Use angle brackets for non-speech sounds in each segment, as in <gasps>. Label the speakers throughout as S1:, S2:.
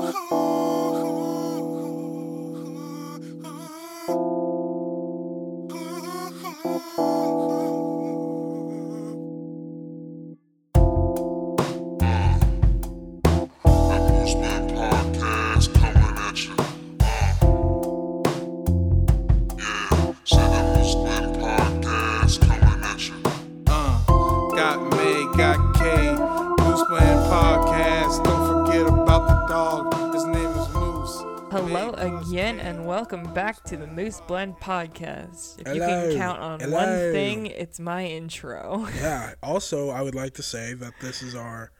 S1: Movement
S2: back to the Moose Blend Podcast. If you can count on one thing, it's my intro. <laughs>
S3: Yeah. Also, I would like to say that this is our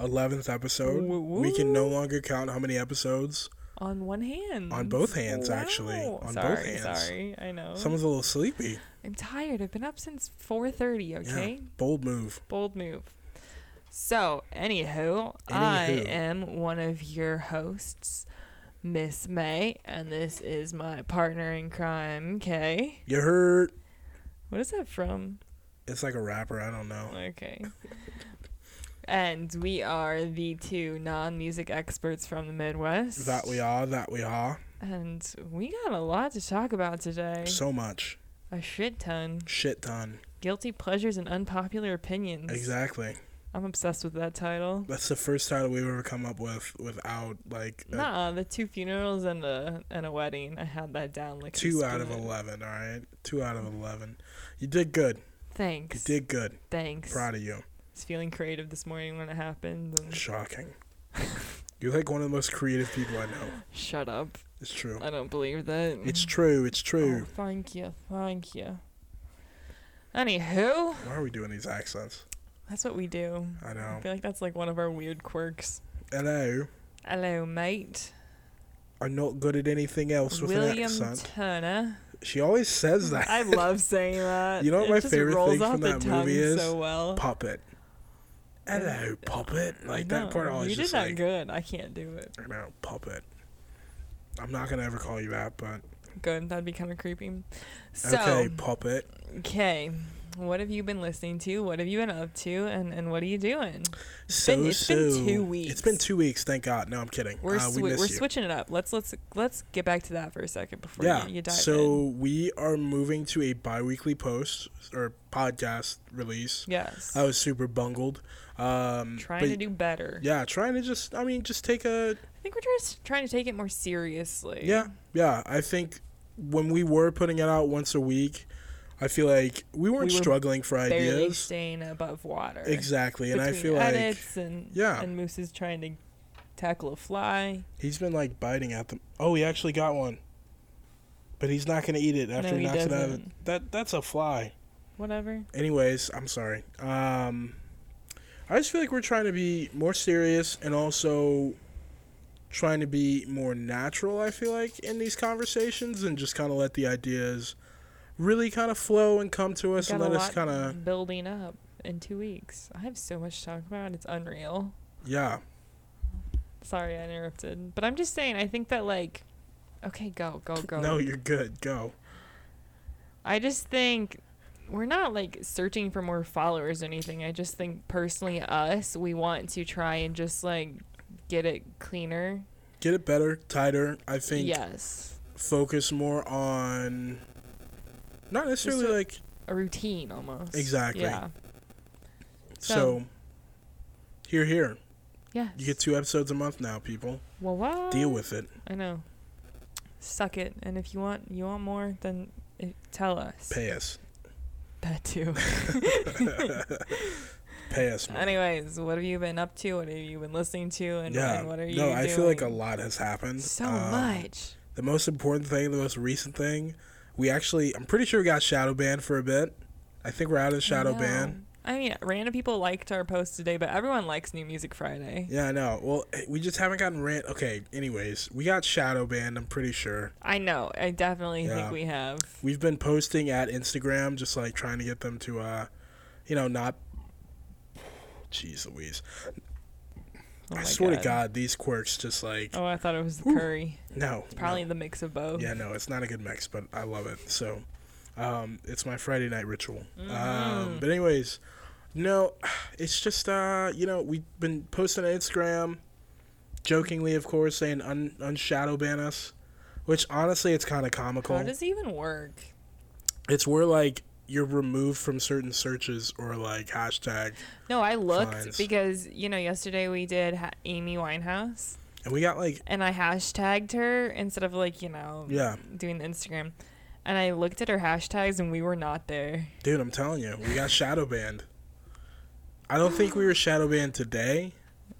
S3: 11th episode.
S2: Woo
S3: We can no longer count how many episodes.
S2: on one hand.
S3: On both hands, actually.
S2: Wow.
S3: On both hands.
S2: Sorry, I know.
S3: Someone's a little sleepy.
S2: I'm tired. I've been up since 4:30. Okay,
S3: Yeah. Bold move.
S2: bold move. So, anywho, I am one of your hosts, Miss May, and this is my partner in crime, Kay.
S3: You heard?
S2: What is that from?
S3: It's like a rapper. I don't know.
S2: Okay. And we are the two non music experts from the Midwest.
S3: That we are. That we are.
S2: And we got a lot to talk about today.
S3: So much.
S2: a shit ton.
S3: Shit ton.
S2: Guilty pleasures and unpopular opinions.
S3: Exactly.
S2: I'm obsessed with that title.
S3: That's the first title we've ever come up with without like a
S2: Nah, the two funerals and a and a wedding. I had that down like
S3: two out of 11. All right. Two out of 11. You did good.
S2: Thanks.
S3: You did good.
S2: Thanks.
S3: Proud of you.
S2: I was feeling creative this morning when it happened. And
S3: Shocking. <laughs> You're like one of the most creative people I know.
S2: shut up.
S3: It's true.
S2: I don't believe that.
S3: It's true. It's true.
S2: Oh, thank you. Thank you. Anywho,
S3: Why are we doing these accents?
S2: That's what we do.
S3: I
S2: I
S3: know.
S2: feel like that's like one of our weird quirks.
S3: Hello.
S2: Hello, mate.
S3: I'm not good at anything else with an
S2: William
S3: accent.
S2: Turner.
S3: She always says that.
S2: I love saying <laughs> that.
S3: You know what
S2: It
S3: my favorite thing from that movie is?
S2: so well.
S3: puppet. Hello, uh,
S2: puppet.
S3: Like that part always
S2: You did
S3: just
S2: that
S3: like,
S2: good. I can't do it.
S3: I know, puppet. I'm not gonna ever call you that, but
S2: Good. That'd be kind of creepy. So,
S3: okay, puppet.
S2: okay. What have you been listening to? What have you been up to? And, and what are you doing?
S3: So
S2: been- it's been two weeks.
S3: It's been two weeks. Thank God. No, I'm kidding.
S2: We're
S3: uh, we miss
S2: we're
S3: you.
S2: switching it up. Let's let's let's get back to that for a second before
S3: Yeah.
S2: you, you dive
S3: so
S2: in.
S3: we are moving to a bi-weekly post or podcast release.
S2: Yes.
S3: I was super bungled. Um,
S2: trying
S3: but
S2: to do better.
S3: Yeah, trying to just, I mean, just take a,
S2: I think we're just trying to take it more seriously.
S3: yeah, yeah. I think when we were putting it out once a week, I feel like we weren't
S2: We were
S3: struggling for
S2: Barely
S3: ideas.
S2: staying above water.
S3: Exactly, and I feel like
S2: edits and
S3: Yeah.
S2: and Moose is trying to tackle a fly.
S3: he's been like biting at them. Oh, he actually got one, but he's not gonna eat it after
S2: No,
S3: he
S2: he
S3: knocks it out. Of
S2: doesn't.
S3: it. That that's a fly.
S2: Whatever.
S3: Anyways, I'm sorry. Um, I just feel like we're trying to be more serious and also trying to be more natural. I feel like in these conversations and just kind of let the ideas really kind of flow and come to us and let us kind of
S2: building up in two weeks. I have so much to talk about. It's unreal.
S3: yeah.
S2: Sorry, I interrupted. But I'm just saying. I think that like, okay, go go <laughs> go.
S3: No, you're good. Go.
S2: I just think we're not like searching for more followers or anything. I just think personally, us, we want to try and just like get it cleaner.
S3: Get it better, tighter. I think
S2: Yes.
S3: focus more on not necessarily
S2: a-
S3: like
S2: A routine almost.
S3: Exactly.
S2: Yeah.
S3: so,
S2: So-
S3: here here.
S2: Yeah.
S3: You get two episodes a month now, people.
S2: well, what?
S3: Deal with it.
S2: I know. Suck it, and if you want, you want more, then eh, tell us.
S3: Pay us.
S2: That too. <laughs> <laughs>
S3: Pay us. more.
S2: Anyways, what have you been up to? What have you been listening to? And,
S3: yeah.
S2: what are you
S3: no, I feel like a lot has happened.
S2: So
S3: Um,
S2: much.
S3: The most important thing, the most recent thing, we actually, I'm pretty sure we got shadow banned for a bit. I think we're out of shadow
S2: I
S3: ban.
S2: I mean, random people liked our post today, but everyone likes New Music Friday.
S3: Yeah, I know. Well, eh, we just haven't gotten rant. Okay, anyways, we got shadow banned. I'm pretty sure.
S2: I know. I definitely
S3: Yeah.
S2: think we have.
S3: We've been posting at Instagram, just like trying to get them to, uh, you know, not. Jeez Louise.
S2: Oh
S3: I swear to God, these quirks just like.
S2: Oh, I thought it was the curry.
S3: No.
S2: It's probably
S3: no.
S2: the mix of both.
S3: Yeah, no, it's not a good mix, but I love it. So, um, it's my Friday night ritual. Um,
S2: Mhm.
S3: but anyways, no, <sighs> it's just uh, you know, we've been posting on Instagram, jokingly, of course, saying un unshadow ban us, which honestly, it's kind of comical.
S2: How does it even work?
S3: it's where like you're removed from certain searches or like hashtag,
S2: No, I looked
S3: Fines.
S2: because you know yesterday we did ha- Amy Winehouse,
S3: and we got like
S2: and I hashtagged her instead of like you know
S3: Yeah.
S2: doing the Instagram, and I looked at her hashtags and we were not there.
S3: Dude, I'm telling you, we got shadow banned. I don't think we were shadow banned today,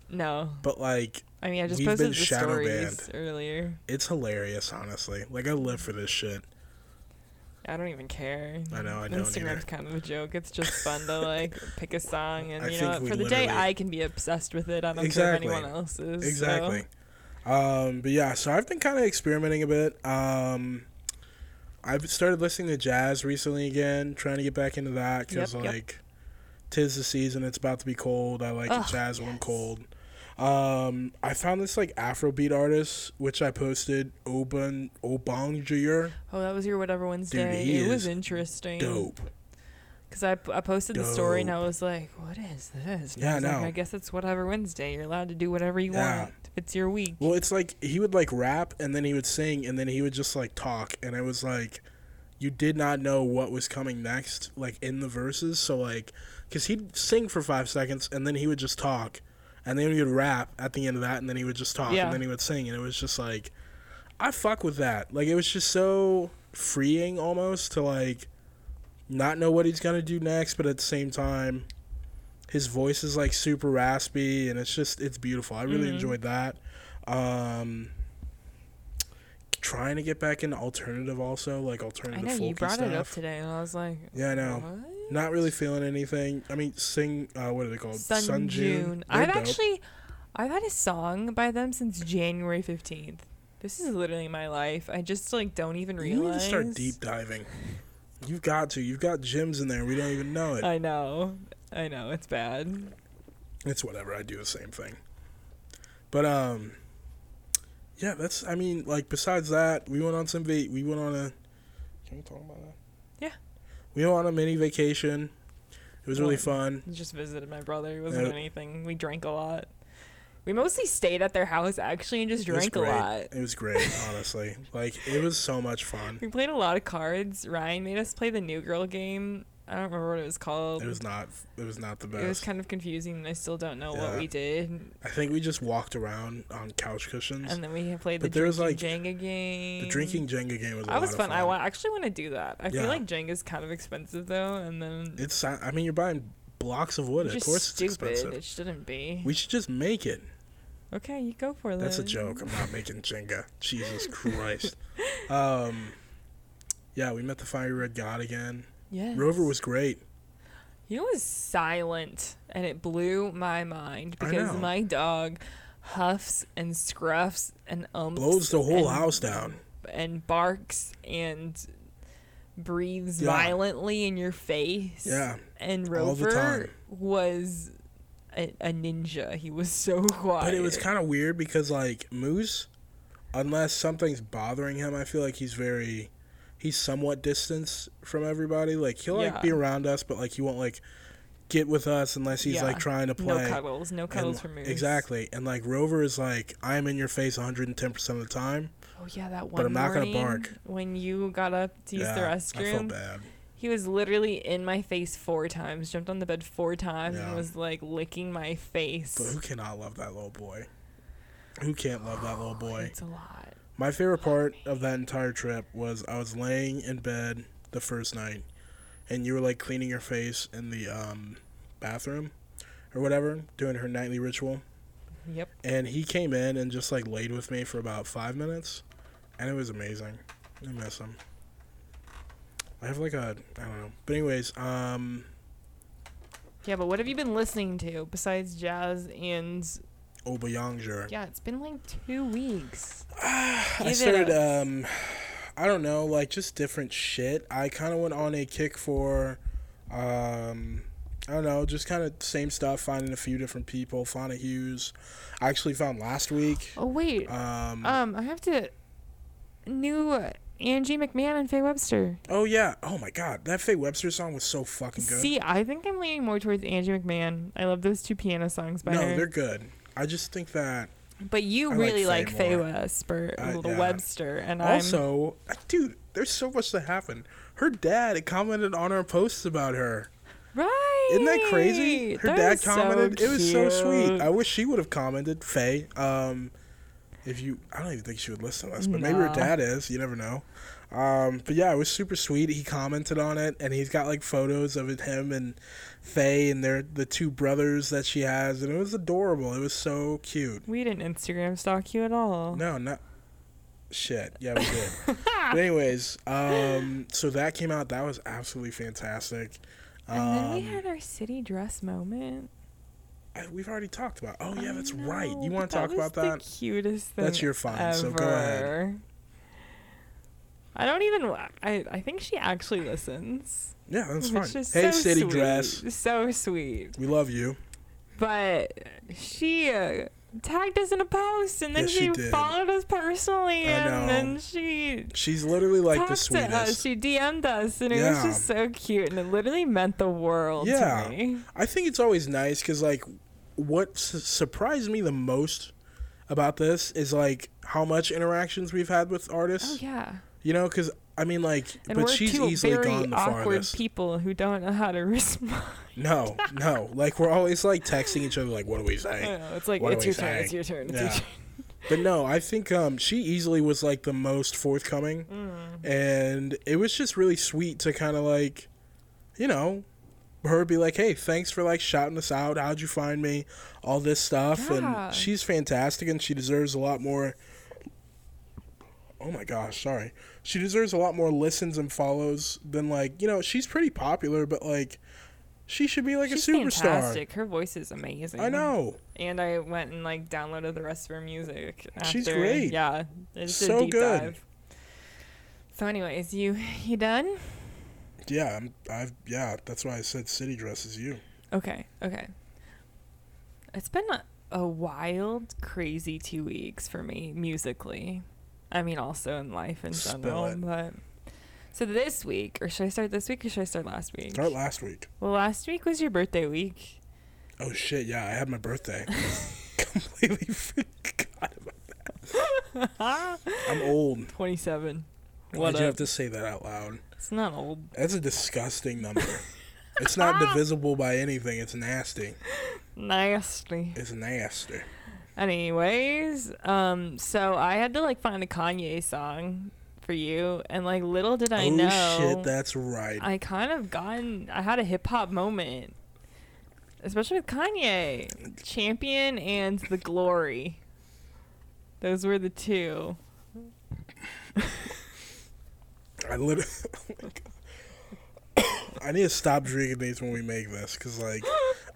S2: No,
S3: but like
S2: I mean I just posted
S3: been
S2: the stories
S3: banned.
S2: earlier.
S3: it's hilarious, honestly. Like I live for this shit.
S2: I don't even care.
S3: I know, I don't
S2: Instagram's
S3: either.
S2: kind of a joke. It's just fun to like <laughs> pick a song and
S3: I
S2: you know for the day I can be obsessed with it. I don't
S3: Exactly.
S2: care if anyone else is. so-
S3: Exactly. Um, but yeah, so I've been kind of experimenting a bit. Um, I've started listening to jazz recently again, trying to get back into that because
S2: Yep, yep.
S3: like, tis the season. It's about to be cold. I like
S2: Ugh,
S3: jazz when
S2: yes.
S3: cold. Um, I found this like Afrobeat artist, which I posted. Oban Obongjayar,
S2: Oh, that was your whatever Wednesday.
S3: he
S2: it was interesting.
S3: dope.
S2: Because I, I posted the story and I was like, what is this? And
S3: Yeah,
S2: I was like,
S3: no.
S2: I guess it's whatever Wednesday. You're allowed to do whatever you
S3: Yeah.
S2: want. It's your week.
S3: Well, it's like he would like rap and then he would sing and then he would just like talk and it was like you did not know what was coming next like in the verses so like cuz he'd sing for 5 seconds and then he would just talk and then he would rap at the end of that and then he would just talk
S2: Yeah.
S3: and then he would sing and it was just like I fuck with that. Like it was just so freeing almost to like not know what he's going to do next but at the same time his voice is like super raspy and it's just it's beautiful. I really
S2: Mhm.
S3: enjoyed that. Um trying to get back into alternative also, like
S2: I
S3: alternative
S2: know you brought
S3: stuff.
S2: it up today, and I was like,
S3: Yeah, I know.
S2: What?
S3: Not really feeling anything. I mean, sing. Uh, what are they called?
S2: Sun, June.
S3: They're
S2: I've
S3: dope.
S2: actually, I've had a song by them since January fifteenth. This is literally my life. I just like don't even realize.
S3: You need to start deep diving. You've got to. You've got gems in there. We don't even know it.
S2: I know. I know it's bad.
S3: It's whatever. I do the same thing. But um, yeah. That's. I mean, like besides that, we went on some. Va- we went on a. Can we talk about that? We went on a mini vacation. It was really fun.
S2: Just visited my brother. It wasn't
S3: Yeah.
S2: anything. We drank a lot. We mostly stayed at their house actually and just
S3: It was
S2: drank a
S3: great.
S2: lot.
S3: It was great, honestly. <laughs> Like it was so much fun.
S2: We played a lot of cards. Ryan made us play the New Girl game. I don't remember what it was called.
S3: It was not. It was not the best.
S2: It was kind of confusing, and I still don't know what we did.
S3: I think we just walked around on couch cushions.
S2: And then we played the
S3: But there was,
S2: drinking
S3: like,
S2: Jenga game.
S3: the drinking Jenga game was. A
S2: That was
S3: lot
S2: fun.
S3: Of
S2: I
S3: fun.
S2: wa- actually want to do that. I
S3: Yeah.
S2: feel like Jenga is kind of expensive though, and then
S3: It's. I mean, you're buying blocks of wood. Of course, it's expensive.
S2: It shouldn't be.
S3: We should just make it.
S2: okay, you go for it.
S3: That's a joke. I'm not making Jenga. <laughs> Jesus Christ. Um, yeah, we met the fiery red god again.
S2: Yes.
S3: Rover was great.
S2: He was silent, and it blew my mind because my dog huffs and scruffs and umps
S3: Blows the whole
S2: and-
S3: house down.
S2: and barks and breathes
S3: Yeah.
S2: violently in your face.
S3: Yeah,
S2: And Rover was a, a ninja. He was so quiet. <laughs>
S3: but it was kind of weird because like Moose, unless something's bothering him, I feel like he's very, he's somewhat distanced from everybody. Like he'll like be around us, but like he won't like get with us unless he's
S2: Yeah.
S3: like trying to play.
S2: no cuddles, no cuddles
S3: And-
S2: for.
S3: Exactly. And like Rover is like, I'm in your face 110% of the time.
S2: Oh yeah, that one.
S3: But I'm not gonna bark.
S2: When you got up to use the
S3: yeah, I felt
S2: restroom,
S3: bad.
S2: he was literally in my face four times. Jumped on the bed four times
S3: Yeah.
S2: and was like licking my face.
S3: But who cannot love that little boy? Who can't love that little <sighs> boy?
S2: It's a lot.
S3: My favorite part of that entire trip was I was laying in bed the first night, and you were like cleaning your face in the um, bathroom or whatever, doing her nightly ritual.
S2: Yep.
S3: And he came in and just like laid with me for about five minutes, and it was amazing. I miss him. I have like a I don't know, but anyways, um,
S2: Yeah, but what have you been listening to besides jazz and
S3: Obongjayar.
S2: yeah? It's been like two weeks. <sighs>
S3: I started um I don't know, like just different shit. I kind of went on a kick for um I don't know, just kind of same stuff, finding a few different people, Fana Hues. I actually found last week.
S2: Oh wait,
S3: Um,
S2: um, I have to new uh, Angie McMahon and Faye Webster.
S3: oh yeah. Oh my god, that Faye Webster song was so fucking good.
S2: See, I think I'm leaning more towards Angie McMahon. I love those two piano songs by
S3: no,
S2: her.
S3: they're good. I just think that
S2: But you
S3: I like
S2: really
S3: Faye
S2: like Faye
S3: more.
S2: Webster,
S3: Uh,
S2: Little
S3: yeah.
S2: Webster, and I'm
S3: Also, dude, there's so much that happened. Her dad commented on our posts about her.
S2: right.
S3: Isn't that crazy? Her
S2: That
S3: dad
S2: is so
S3: commented. it was so sweet. I wish she would have commented. Faye, um, if you, I don't even think she would listen to us, but maybe her dad is. You never know. Um, but yeah, it was super sweet. He commented on it, and he's got like photos of it, him and Faye, and they're the two brothers that she has, and it was adorable. It was so cute.
S2: We didn't Instagram stalk you at all.
S3: No, not shit. Yeah, we did. but <laughs> anyways, um, so that came out. That was absolutely fantastic.
S2: And then we
S3: Um,
S2: had our city dress moment.
S3: I, we've already talked about. Oh yeah, that's right. You want to talk about that?
S2: The cutest thing.
S3: That's your fine, so go ahead.
S2: I don't even. I I think she actually listens.
S3: Yeah, that's fine. Hey,
S2: so
S3: City
S2: sweet.
S3: Dress,
S2: So sweet.
S3: we love you.
S2: But she uh, tagged us in a post, and then
S3: Yes, she
S2: she, followed us personally, and then she
S3: She's literally like the
S2: to us.
S3: sweetest.
S2: She DM'd us, and it was just so cute, and it literally meant the world
S3: Yeah.
S2: to me.
S3: I think it's always nice because like what su- surprised me the most about this is like how much interactions we've had with artists.
S2: Oh yeah.
S3: You know, because I mean like,
S2: And
S3: but she's easily
S2: very
S3: gone the
S2: awkward
S3: farthest.
S2: people who don't know how to <laughs> respond.
S3: No, no. Like we're always like texting each other like, what do we say?
S2: it's like
S3: What
S2: it's your turn. It's your turn. It's
S3: Yeah.
S2: your turn.
S3: But no, I think um she easily was like the most forthcoming,
S2: Mm.
S3: and it was just really sweet to kind of like, you know, her be like, hey, thanks for like shouting us out. How'd you find me? All this stuff,
S2: Yeah.
S3: and she's fantastic, and she deserves a lot more. Oh my gosh, sorry. She deserves a lot more listens and follows than like you know she's pretty popular, but like she should be like
S2: She's
S3: a superstar.
S2: fantastic. Her voice is amazing.
S3: I know.
S2: And I went and like downloaded the rest of her music.
S3: She's great.
S2: Yeah, it's
S3: So
S2: a deep
S3: good.
S2: dive. So, anyways, you you done?
S3: Yeah, I'm, I've yeah. That's why I said city dress is you.
S2: Okay, okay. It's been a, a wild, crazy two weeks for me musically. I mean, also in life in
S3: Spill
S2: general.
S3: it.
S2: But so this week, or should I start this week, or should I start last week?
S3: Start last week.
S2: Well, last week was your birthday week.
S3: Oh shit! Yeah, I had my birthday. <laughs> <laughs> Completely forgot about that. I'm old. <laughs>
S2: Twenty-seven.
S3: Why'd
S2: What
S3: you have to say that out loud?
S2: It's not old.
S3: That's a disgusting number. it's not divisible by anything. It's nasty.
S2: Nasty.
S3: It's nasty.
S2: Anyways, um, so I had to like find a Kanye song for you, and like little did I
S3: oh
S2: know,
S3: shit! That's right.
S2: I kind of gotten, I had a hip hop moment, especially with Kanye, Champion and The Glory. Those were the two. <laughs>
S3: I literally. <laughs> I need to stop drinking these when we make this, cause like,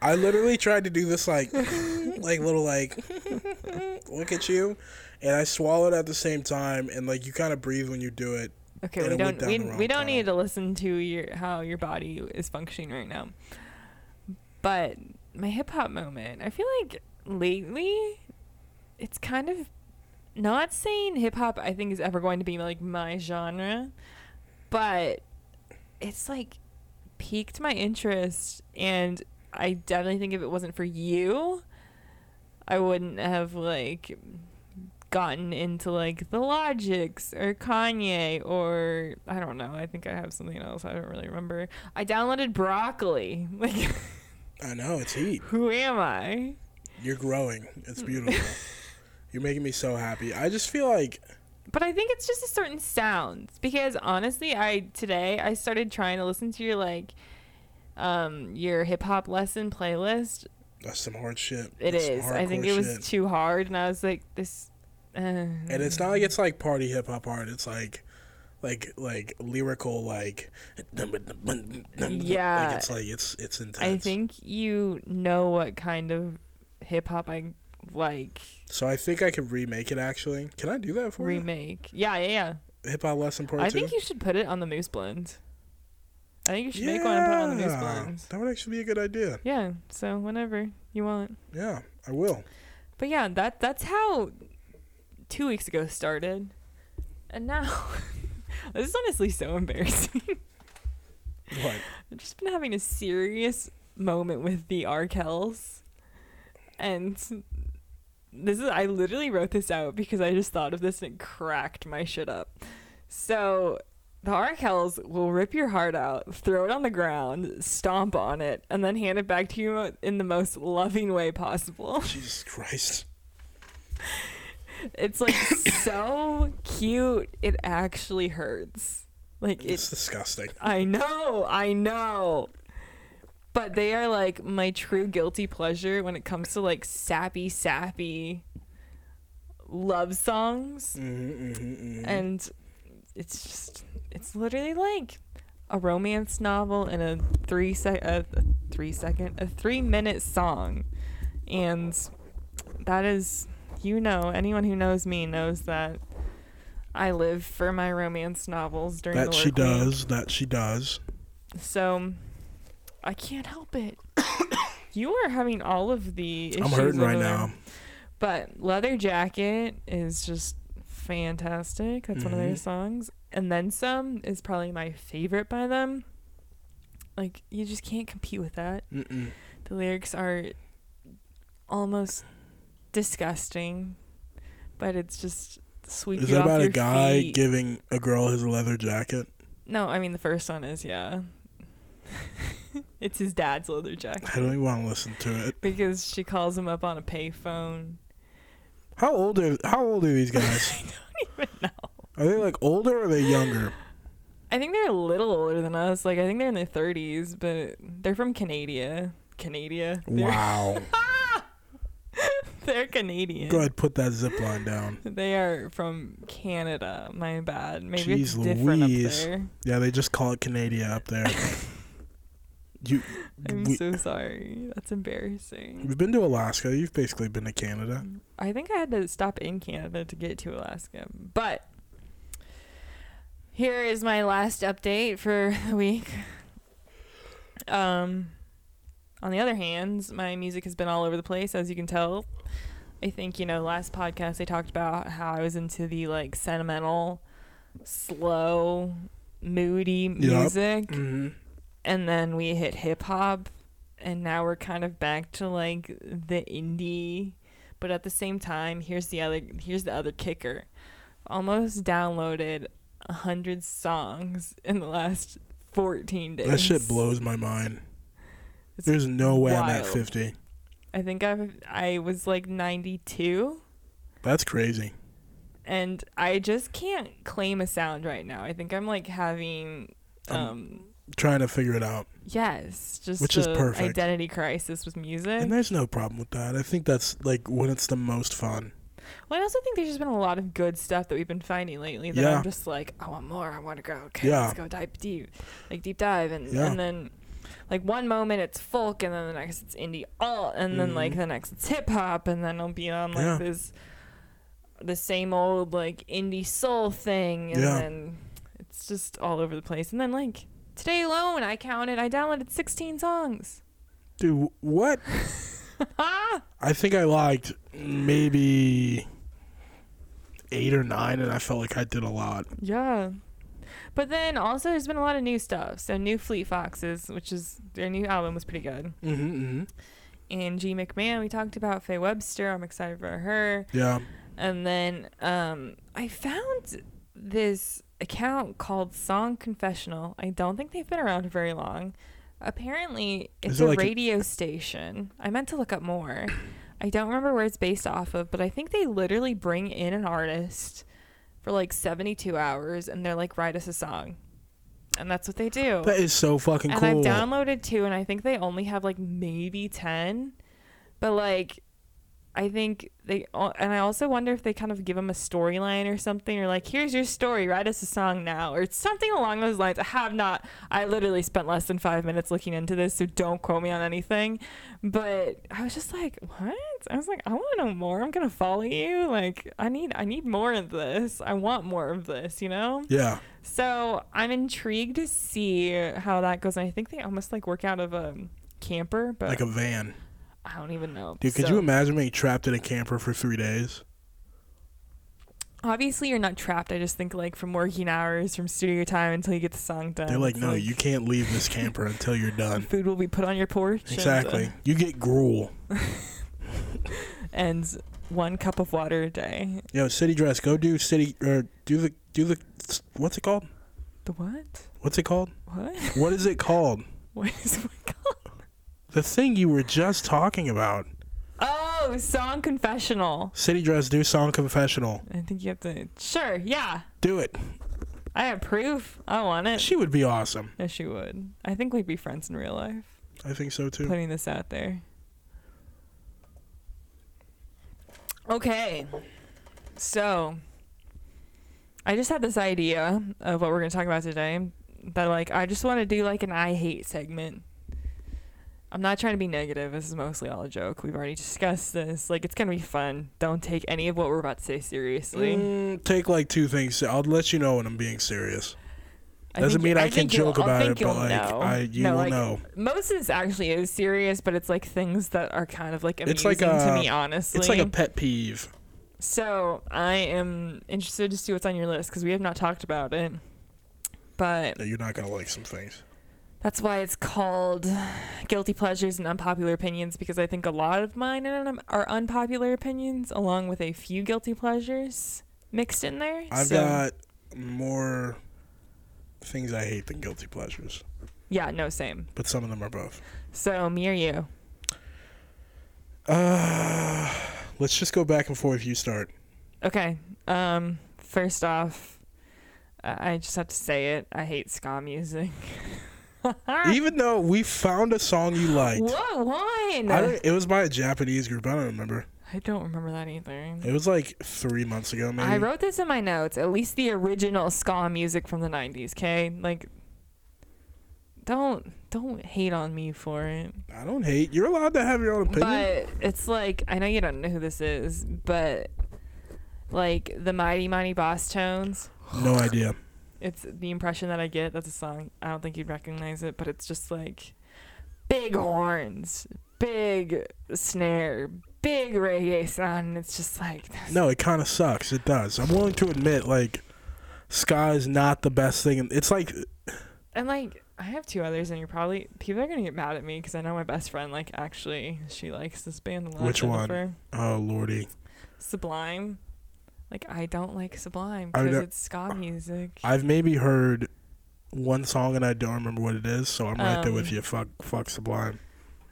S3: I literally tried to do this like, <laughs> like little like, look at you, and I swallowed at the same time, and like you kind of breathe when you do it.
S2: Okay, we don't we, we don't
S3: tunnel.
S2: need to listen to your how your body is functioning right now. But my hip hop moment, I feel like lately it's kind of not saying hip hop I think is ever going to be like my genre, but it's like piqued my interest and I definitely think if it wasn't for you, I wouldn't have like gotten into like the Logics or Kanye or I don't know. I think I have something else. I don't really remember. I downloaded Broccoli. <laughs> Like,
S3: I know it's heat.
S2: who am I?
S3: You're growing. It's beautiful. <laughs> You're making me so happy. I just feel like
S2: But I think it's just a certain sound because honestly, I today I started trying to listen to your like um your hip hop lesson playlist.
S3: that's some hard shit.
S2: It
S3: That's
S2: is. I think it was
S3: shit.
S2: too hard, and I was like, this. Uh,
S3: and it's not like it's like party hip hop art. It's like, like like lyrical like.
S2: Yeah.
S3: Like it's like it's it's intense.
S2: I think you know what kind of hip hop I like
S3: So I think I could remake it. Actually, can I do that for you?
S2: remake. Yeah, yeah, yeah.
S3: Hip hop lesson part
S2: I
S3: two.
S2: think you should put it on the Moose Blend. I think you should make one and put it on the Moose Blend.
S3: That would actually be a good idea.
S2: Yeah, so whenever you want.
S3: Yeah, I will.
S2: But yeah, that that's how two weeks ago started. And now <laughs> this is honestly so embarrassing. <laughs>
S3: What?
S2: I've just been having a serious moment with the Arkells. And this is I literally wrote this out because I just thought of this and it cracked my shit up. So the Arkells will rip your heart out, throw it on the ground, stomp on it, and then hand it back to you in the most loving way possible. <laughs>
S3: Jesus Christ.
S2: It's like <coughs> so cute. It actually hurts. Like
S3: It's
S2: it's
S3: disgusting.
S2: I know, I know. But they are like my true guilty pleasure when it comes to like sappy, sappy love songs.
S3: Mm-hmm, mm-hmm,
S2: And it's just, it's literally like a romance novel in a three sec, a, a three second, a three minute song. And that is, you know, anyone who knows me knows that I live for my romance novels during the That
S3: she
S2: work week.
S3: does. That she does.
S2: So I can't help it. <coughs> you are having all of the issues
S3: I'm hurting right
S2: there.
S3: now.
S2: But Leather Jacket is just fantastic. That's one of their
S3: Mhm.
S2: songs. And Then Some is probably my favorite by them. Like you just can't compete with that.
S3: Mm-mm.
S2: The lyrics are almost disgusting, but it's just sweet.
S3: Is that about a guy
S2: feet.
S3: giving a girl his leather jacket?
S2: No, I mean the first one is yeah. <laughs> it's his dad's leather jacket.
S3: I don't even want to listen to it.
S2: because she calls him up on a payphone.
S3: How old are How old are these <laughs> guys?
S2: But no,
S3: Are they like older or are they younger?
S2: I think they're a little older than us. Like I think they're in their thirties, but they're from Canada. Canada. They're,
S3: Wow. <laughs>
S2: they're Canadian.
S3: Go ahead, put that zip line down.
S2: They are from Canada. My bad. Maybe
S3: Jeez
S2: it's different
S3: Louise.
S2: up there.
S3: Yeah, they just call it Canada up there. You,
S2: I'm
S3: we,
S2: so sorry. That's embarrassing.
S3: you've been to Alaska. You've basically been to Canada.
S2: I think I had to stop in Canada to get to Alaska. But here is my last update for the week. Um on the other hand, my music has been all over the place as you can tell. I think, you know, last podcast I talked about how I was into the like sentimental, slow, moody music
S3: Mm-hmm.
S2: And then we hit hip hop and now we're kind of back to like the indie but at the same time here's the other here's the other kicker almost downloaded a hundred songs in the last 14 days
S3: That shit blows my mind.
S2: It's
S3: There's no way I'm at 50.
S2: i think i i was like 92
S3: That's crazy.
S2: and i just can't claim a sound right now i think i'm like having
S3: Um,
S2: um
S3: Trying to figure it out.
S2: yes just
S3: Which is perfect.
S2: identity crisis with music
S3: And there's no problem with that. I think that's like when it's the most fun.
S2: Well, I also think there's just been a lot of good stuff that we've been finding lately that
S3: Yeah.
S2: I'm just like, I want more. I want to go. Okay,
S3: Yeah.
S2: let's go dive deep, like deep dive, and
S3: Yeah.
S2: and then like one moment it's folk, and then the next it's indie alt, and then like
S3: Mhm.
S2: the next it's hip hop, and then I'll be on like this the same old like indie soul thing, and
S3: Yeah.
S2: then it's just all over the place. And then like today alone, I counted, I downloaded 16 songs.
S3: Dude, what? <laughs> I think I liked maybe eight or nine, and I felt like I did a lot.
S2: Yeah. But then also there's been a lot of new stuff. So new Fleet Foxes, which is their new album was pretty good.
S3: Mm-hmm, mm-hmm.
S2: Angie McMahon, we talked about Faye Webster. I'm excited for her.
S3: Yeah.
S2: And then um, I found this account called Song Confessional. I don't think they've been around very long. Apparently, it's
S3: it
S2: a
S3: like a-
S2: radio station. I meant to look up more. I don't remember where it's based off of, but I think they literally bring in an artist for like 72 hours and they're like, write us a song. And that's what they do.
S3: That is so fucking
S2: and
S3: cool.
S2: I've downloaded two, and I think they only have like maybe 10. But like, I think they, and I also wonder if they kind of give them a storyline or something, or like, here's your story, write us a song now, or something along those lines. I have not, I literally spent less than five minutes looking into this, so don't quote me on anything. But I was just like, what? I was like, I want to know more. I'm gonna follow you. Like, I need, I need more of this. I want more of this. You know.
S3: yeah.
S2: So I'm intrigued to see how that goes. And I think they almost like work out of a camper, but
S3: Like a van.
S2: I don't even know.
S3: Dude, could
S2: So,
S3: you imagine being trapped in a camper for three days?
S2: Obviously, you're not trapped. I just think like from working hours, from studio time until you get the song done.
S3: They're like, no, you can't leave this camper until you're <laughs> done.
S2: Food will be put on your porch. and, uh,
S3: Exactly. You get gruel. <laughs>
S2: And, one cup of water a day.
S3: Yo, city dress. Go do city or do the do the what's it called?
S2: The what?
S3: What's it called?
S2: What?
S3: What is it called? <laughs>
S2: What is it called?
S3: The thing you were just talking about.
S2: Oh, song confessional.
S3: City dress. Do song confessional.
S2: I think you have to. Sure, yeah.
S3: Do it.
S2: I approve. I want it.
S3: She would be awesome.
S2: Yes, she would. I think we'd be friends in real life.
S3: I think so too.
S2: Putting this out there. Okay. So, I just had this idea of what we're going to talk about today. That, like, I just want to do, like, an I hate segment. I'm not trying to be negative. This is mostly all a joke. We've already discussed this. Like, it's going to be fun. Don't take any of what we're about to say seriously.
S3: Mm, take like two things. I'll let you know when I'm being serious.
S2: I
S3: Doesn't mean I, can
S2: think
S3: joke about it, but like
S2: know.
S3: I, you
S2: No,
S3: will
S2: like,
S3: know.
S2: Most of actually is serious, but it's like things that are kind of like amusing
S3: It's like
S2: to me, honestly.
S3: It's like a pet peeve.
S2: So I am interested to see what's on your list because we have not talked about it. But
S3: that You're not gonna like some things.
S2: That's why it's called guilty pleasures and unpopular opinions because I think a lot of mine are unpopular opinions along with a few guilty pleasures mixed in there.
S3: I've
S2: So,
S3: got more things I hate than guilty pleasures,
S2: yeah, no, same.
S3: but some of them are both.
S2: So me or you?
S3: Uh, let's just go back and forth. You start.
S2: Okay. Um. First off, I I just have to say it. I hate ska music. <laughs> <laughs>
S3: Even though we found a song you liked,
S2: What one?
S3: It was by a Japanese group. I don't remember.
S2: I don't remember that either.
S3: It was like three months ago, maybe.
S2: I wrote this in my notes. At least the original ska music from the '90s. Okay, like, don't don't hate on me for it.
S3: I don't hate. You're allowed to have your own opinion.
S2: But it's like I know you don't know who this is, but like the Mighty Mighty Bosstones.
S3: no idea.
S2: It's the impression that I get. That's a song. I don't think you'd recognize it, but it's just like big horns, big snare, big reggae sound. And it's just like
S3: No, it kind of sucks. It does. I'm willing to admit, like, ska is not the best thing. It's like,
S2: And like I have two others, and you're probably people are gonna get mad at me because I know my best friend like actually she likes this band a lot.
S3: Which one?
S2: Jennifer.
S3: oh lordy,
S2: Sublime. Like I don't like Sublime because it's ska music.
S3: I've maybe heard one song and I don't remember what it is, so I'm right there with
S2: Um,
S3: you. Fuck, fuck Sublime.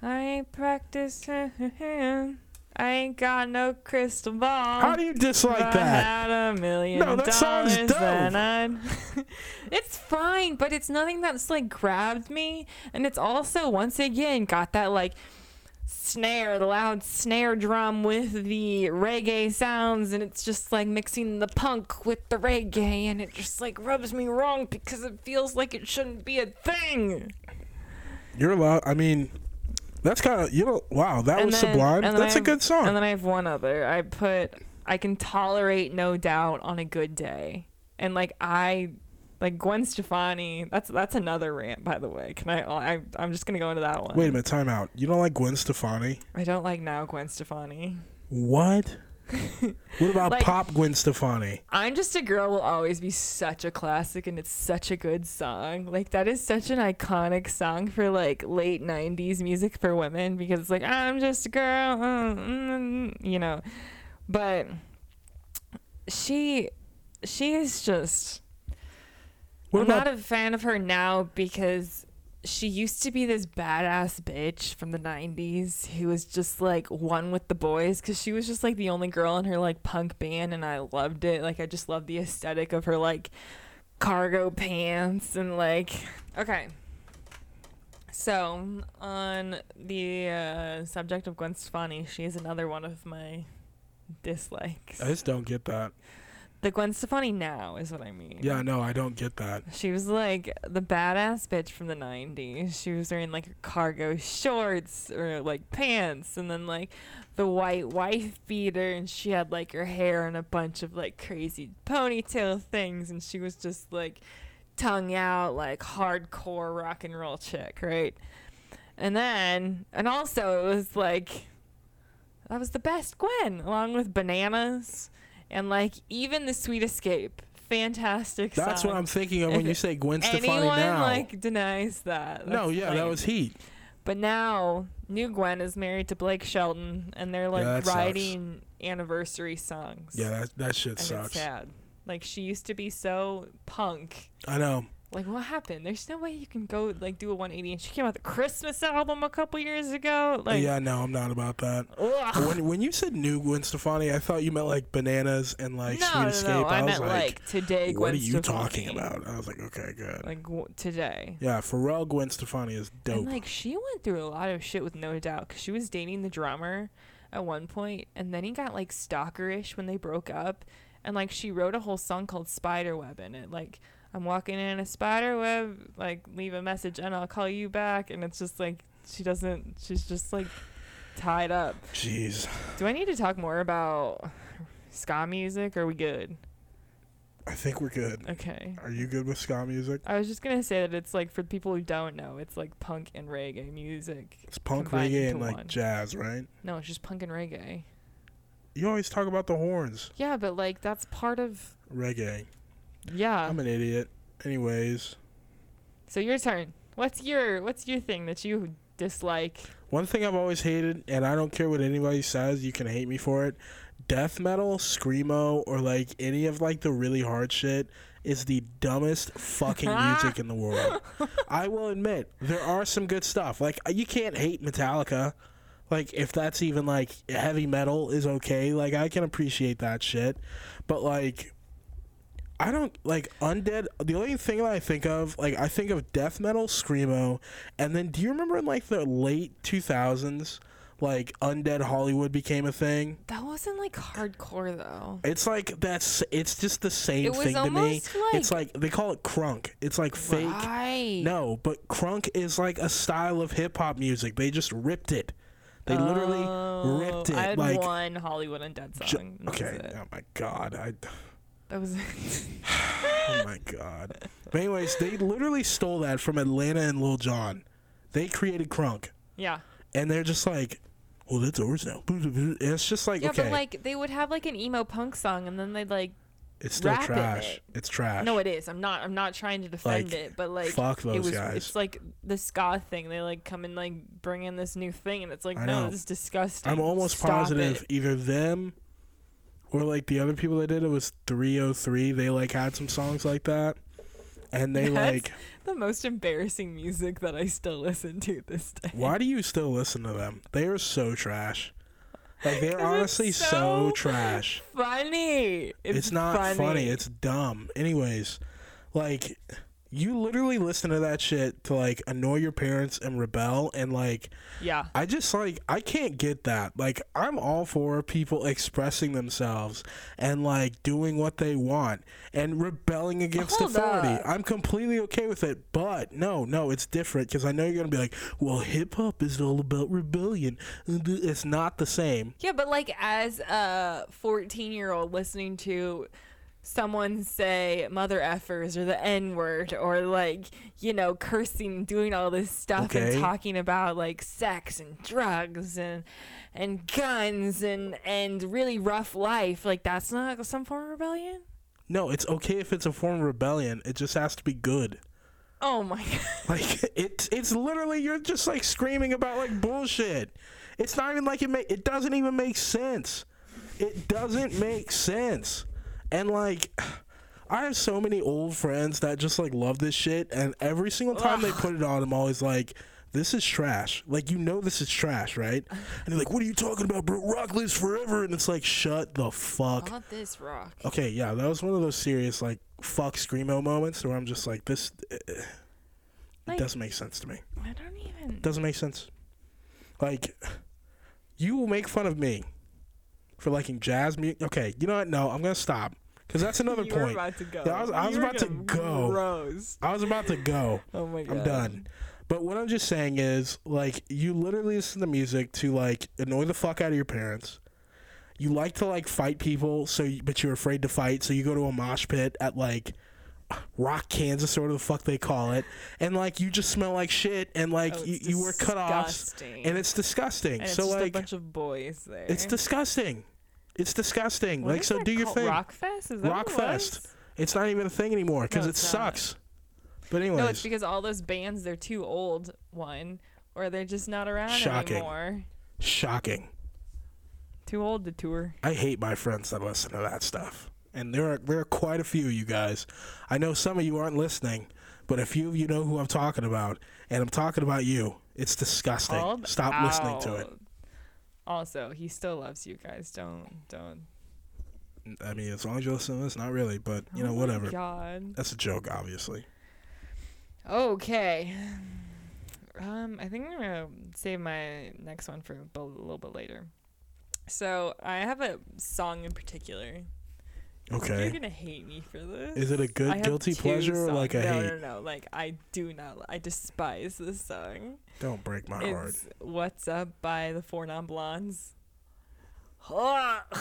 S2: I ain't practice. I ain't got no crystal ball.
S3: How do you dislike
S2: If I
S3: that?
S2: had a million
S3: No, that
S2: then
S3: dope. <laughs>
S2: It's fine, but it's nothing that's like grabbed me, and it's also once again got that like snare, the loud snare drum with the reggae sounds, and it's just like mixing the punk with the reggae, and it just like rubs me wrong because it feels like it shouldn't be a thing.
S3: You're allowed. I mean, that's kind of you know. Wow, that
S2: And
S3: was
S2: then-
S3: Sublime. That's
S2: I
S3: a
S2: have-
S3: good song.
S2: And then I have one other. I put I can tolerate no doubt on a good day. And like I like Gwen Stefani, that's that's another rant by the way. Can I I I'm just going to go into that one.
S3: Wait a minute, time out. You don't like Gwen Stefani?
S2: I don't like now Gwen Stefani.
S3: What? <laughs> what about
S2: Like-
S3: pop Gwen Stefani?
S2: I'm just a girl will always be such a classic and it's such a good song. Like that is such an iconic song for like late 90s music for women because it's like I'm just a girl, uh, mm, you know. But she she is just
S3: What
S2: I'm
S3: about
S2: not a fan of her now because she used to be this badass bitch from the 90s who was just like one with the boys because she was just like the only girl in her like punk band and I loved it. Like I just loved the aesthetic of her like cargo pants and like okay. So on the uh, subject of Gwen Stefani, she is another one of my dislikes.
S3: I just don't get that.
S2: The Gwen Stefani now is what I mean.
S3: Yeah, no, I don't get that.
S2: She was like the badass bitch from the 90s. She was wearing like cargo shorts or like pants and then like the white wife beater and she had like her hair in a bunch of like crazy ponytail things and she was just like tongue out like hardcore rock and roll chick, right? And then and also it was like that was the best Gwen along with bananas and like even the sweet escape. Fantastic
S3: That's
S2: song
S3: what I'm thinking of when you <laughs> say Gwen Stefani
S2: anyone
S3: now.
S2: like denies that.
S3: no,
S2: that's
S3: yeah, that was Heat.
S2: But now, new Gwen is married to Blake Shelton, and they're like
S3: Yeah, that sucks.
S2: writing anniversary songs.
S3: Yeah, that that shit
S2: and it's
S3: sucks.
S2: sad. Like she used to be so punk.
S3: I know.
S2: Like what happened? There's no way you can go like do a 180. And she came out with the Christmas album a couple years ago. Like
S3: yeah, no, I'm not about that.
S2: ugh.
S3: When when you said new Gwen Stefani, I thought you meant like bananas and like
S2: no,
S3: Sweet
S2: no,
S3: Escape.
S2: no. I,
S3: was
S2: meant
S3: like,
S2: like, today.
S3: what are you
S2: Stefani.
S3: talking about? I was like, okay, good.
S2: Like w- today.
S3: yeah, Pharrell Gwen Stefani is dope.
S2: And like she went through a lot of shit with No Doubt because she was dating the drummer at one point, and then he got like stalkerish when they broke up, and like she wrote a whole song called Spiderweb in it, like. I'm walking in a spider web, like leave a message and I'll call you back and it's just like she doesn't she's just like tied up.
S3: Jeez,
S2: Do I need to talk more about ska music or are we good?
S3: I think we're good.
S2: Okay.
S3: Are you good with ska music?
S2: I was just gonna say that it's like for people who don't know, it's like punk and reggae music.
S3: It's punk, reggae, and like
S2: one.
S3: jazz, right?
S2: No, it's just punk and reggae.
S3: You always talk about the horns.
S2: Yeah, but like that's part of
S3: Reggae.
S2: Yeah.
S3: I'm an idiot. Anyways,
S2: so your turn. What's your what's your thing that you dislike?
S3: one thing I've always hated, and I don't care what anybody says, you can hate me for it. Death metal, screamo, or like any of like the really hard shit is the dumbest fucking music in the world. <laughs> I will admit there are some good stuff. Like uh, you can't hate Metallica. Like if that's even like heavy metal is okay. Like I can appreciate that shit. But like I don't like undead. The only thing that I think of, like, I think of death metal, screamo, and then do you remember in like the late two thousands, like undead Hollywood became a thing?
S2: That wasn't like hardcore though.
S3: It's like that's. It's just the same
S2: It
S3: thing to me.
S2: almost
S3: it's
S2: like-
S3: like they call it crunk. It's like fake.
S2: Right.
S3: No, but crunk is like a style of hip hop music. They just ripped it. They literally ripped oh, it.
S2: Oh, I had
S3: like
S2: one Hollywood Undead song.
S3: okay. Oh my god. I.
S2: That was
S3: Oh my god. But anyways, they literally stole that from Atlanta and Lil Jon. They created crunk,
S2: yeah.
S3: and they're just like, "Well, that's ours now." <laughs> And it's just like,
S2: Yeah,
S3: okay,
S2: but like they would have like an emo punk song and then they'd like
S3: it's still trash.
S2: it.
S3: It's trash.
S2: No, it is. I'm not. I'm not trying to defend
S3: Like,
S2: it, but like,
S3: fuck
S2: it
S3: those
S2: was.
S3: guys.
S2: It's like the ska thing. They like come and like bring in this new thing, and it's like,
S3: I
S2: no,
S3: know.
S2: this is disgusting.
S3: I'm almost
S2: Stop
S3: positive
S2: it.
S3: either them or like the other people that did it was 3OH!3. They like had some songs like that, and they <laughs>
S2: That's
S3: like.
S2: the most embarrassing music that I still listen to this day.
S3: Why do you still listen to them? They are so trash. Like they're honestly so,
S2: so
S3: trash.
S2: Funny. It's,
S3: It's, not funny. It's dumb. Anyways, like you literally listen to that shit to like annoy your parents and rebel and like
S2: yeah.
S3: I just like I can't get that. Like I'm all for people expressing themselves and like doing what they want and rebelling against
S2: Hold
S3: authority.
S2: up.
S3: I'm completely okay with it. But no, no, it's different because I know you're gonna be like, well, hip hop is all about rebellion. It's not the same.
S2: Yeah, but like as a 14 year old listening to someone say mother effers or the n word or like you know cursing doing all this stuff
S3: Okay.
S2: and talking about like sex and drugs and and guns and and really rough life like that's not some form of rebellion
S3: No, it's okay if it's a form of rebellion. It just has to be good.
S2: oh my <laughs> god
S3: Like it's it's literally you're just like screaming about like bullshit. It's not even like it it doesn't even make sense. It doesn't make sense. And like <sighs> I have so many old friends that just like love this shit and every single time they put it on I'm always like this is trash. Like you know this is trash, right? <laughs> And they're like, "What are you talking about, bro? Rock lives forever." And it's like, "Shut the fuck
S2: not this rock
S3: Okay, yeah, that was one of those serious like fuck screamo moments where I'm just like this. uh, It
S2: Like-
S3: doesn't make sense to me.
S2: i don't even
S3: Doesn't make sense. Like, you will make fun of me for liking jazz music. Okay, you know what? No, I'm gonna stop because that's another <laughs>
S2: you
S3: point.
S2: about to go
S3: Yeah, I was- I was about to go.
S2: roast.
S3: I was about to go. <laughs>
S2: oh my god
S3: I'm done. But what I'm just saying is, like, you literally listen to music to like annoy the fuck out of your parents. You like to like fight people, so you, but you're afraid to fight, so you go to a mosh pit at like Rock, Kansas, or whatever the fuck they call it, and like you just smell like shit, and like
S2: Oh,
S3: you, you wear cutoffs, and it's disgusting.
S2: And it's
S3: so
S2: just a bunch of boys there.
S3: it's disgusting. It's disgusting.
S2: What
S3: like, so do your thing.
S2: Rockfest? Is that
S3: Rock
S2: it.
S3: It's not even a thing anymore because
S2: No,
S3: it
S2: not.
S3: sucks. But anyways,
S2: No, it's because all those bands they're too old. One, or they're just not around
S3: Shocking.
S2: anymore.
S3: Shocking.
S2: Too old to tour.
S3: I hate my friends that listen to that stuff. And there are there are quite a few of you guys. I know some of you aren't listening, but a few of you know who I'm talking about, and I'm talking about you. It's disgusting.
S2: Called
S3: Stop listening to it.
S2: Also, he still loves you guys. Don't don't.
S3: I mean, as long as you listen to this, not really, but you
S2: Oh
S3: know,
S2: my
S3: whatever.
S2: God.
S3: That's a joke, obviously.
S2: Okay. Um, I think I'm gonna save my next one for a little bit later. So I have a song in particular. I
S3: Okay.
S2: You're gonna hate me for this.
S3: Is it a good guilty pleasure or like a
S2: no,
S3: hate?
S2: No, no, no. Like I do not. I despise this song.
S3: Don't break my heart.
S2: It's "What's Up" by the Four Non Blondes. I <sighs>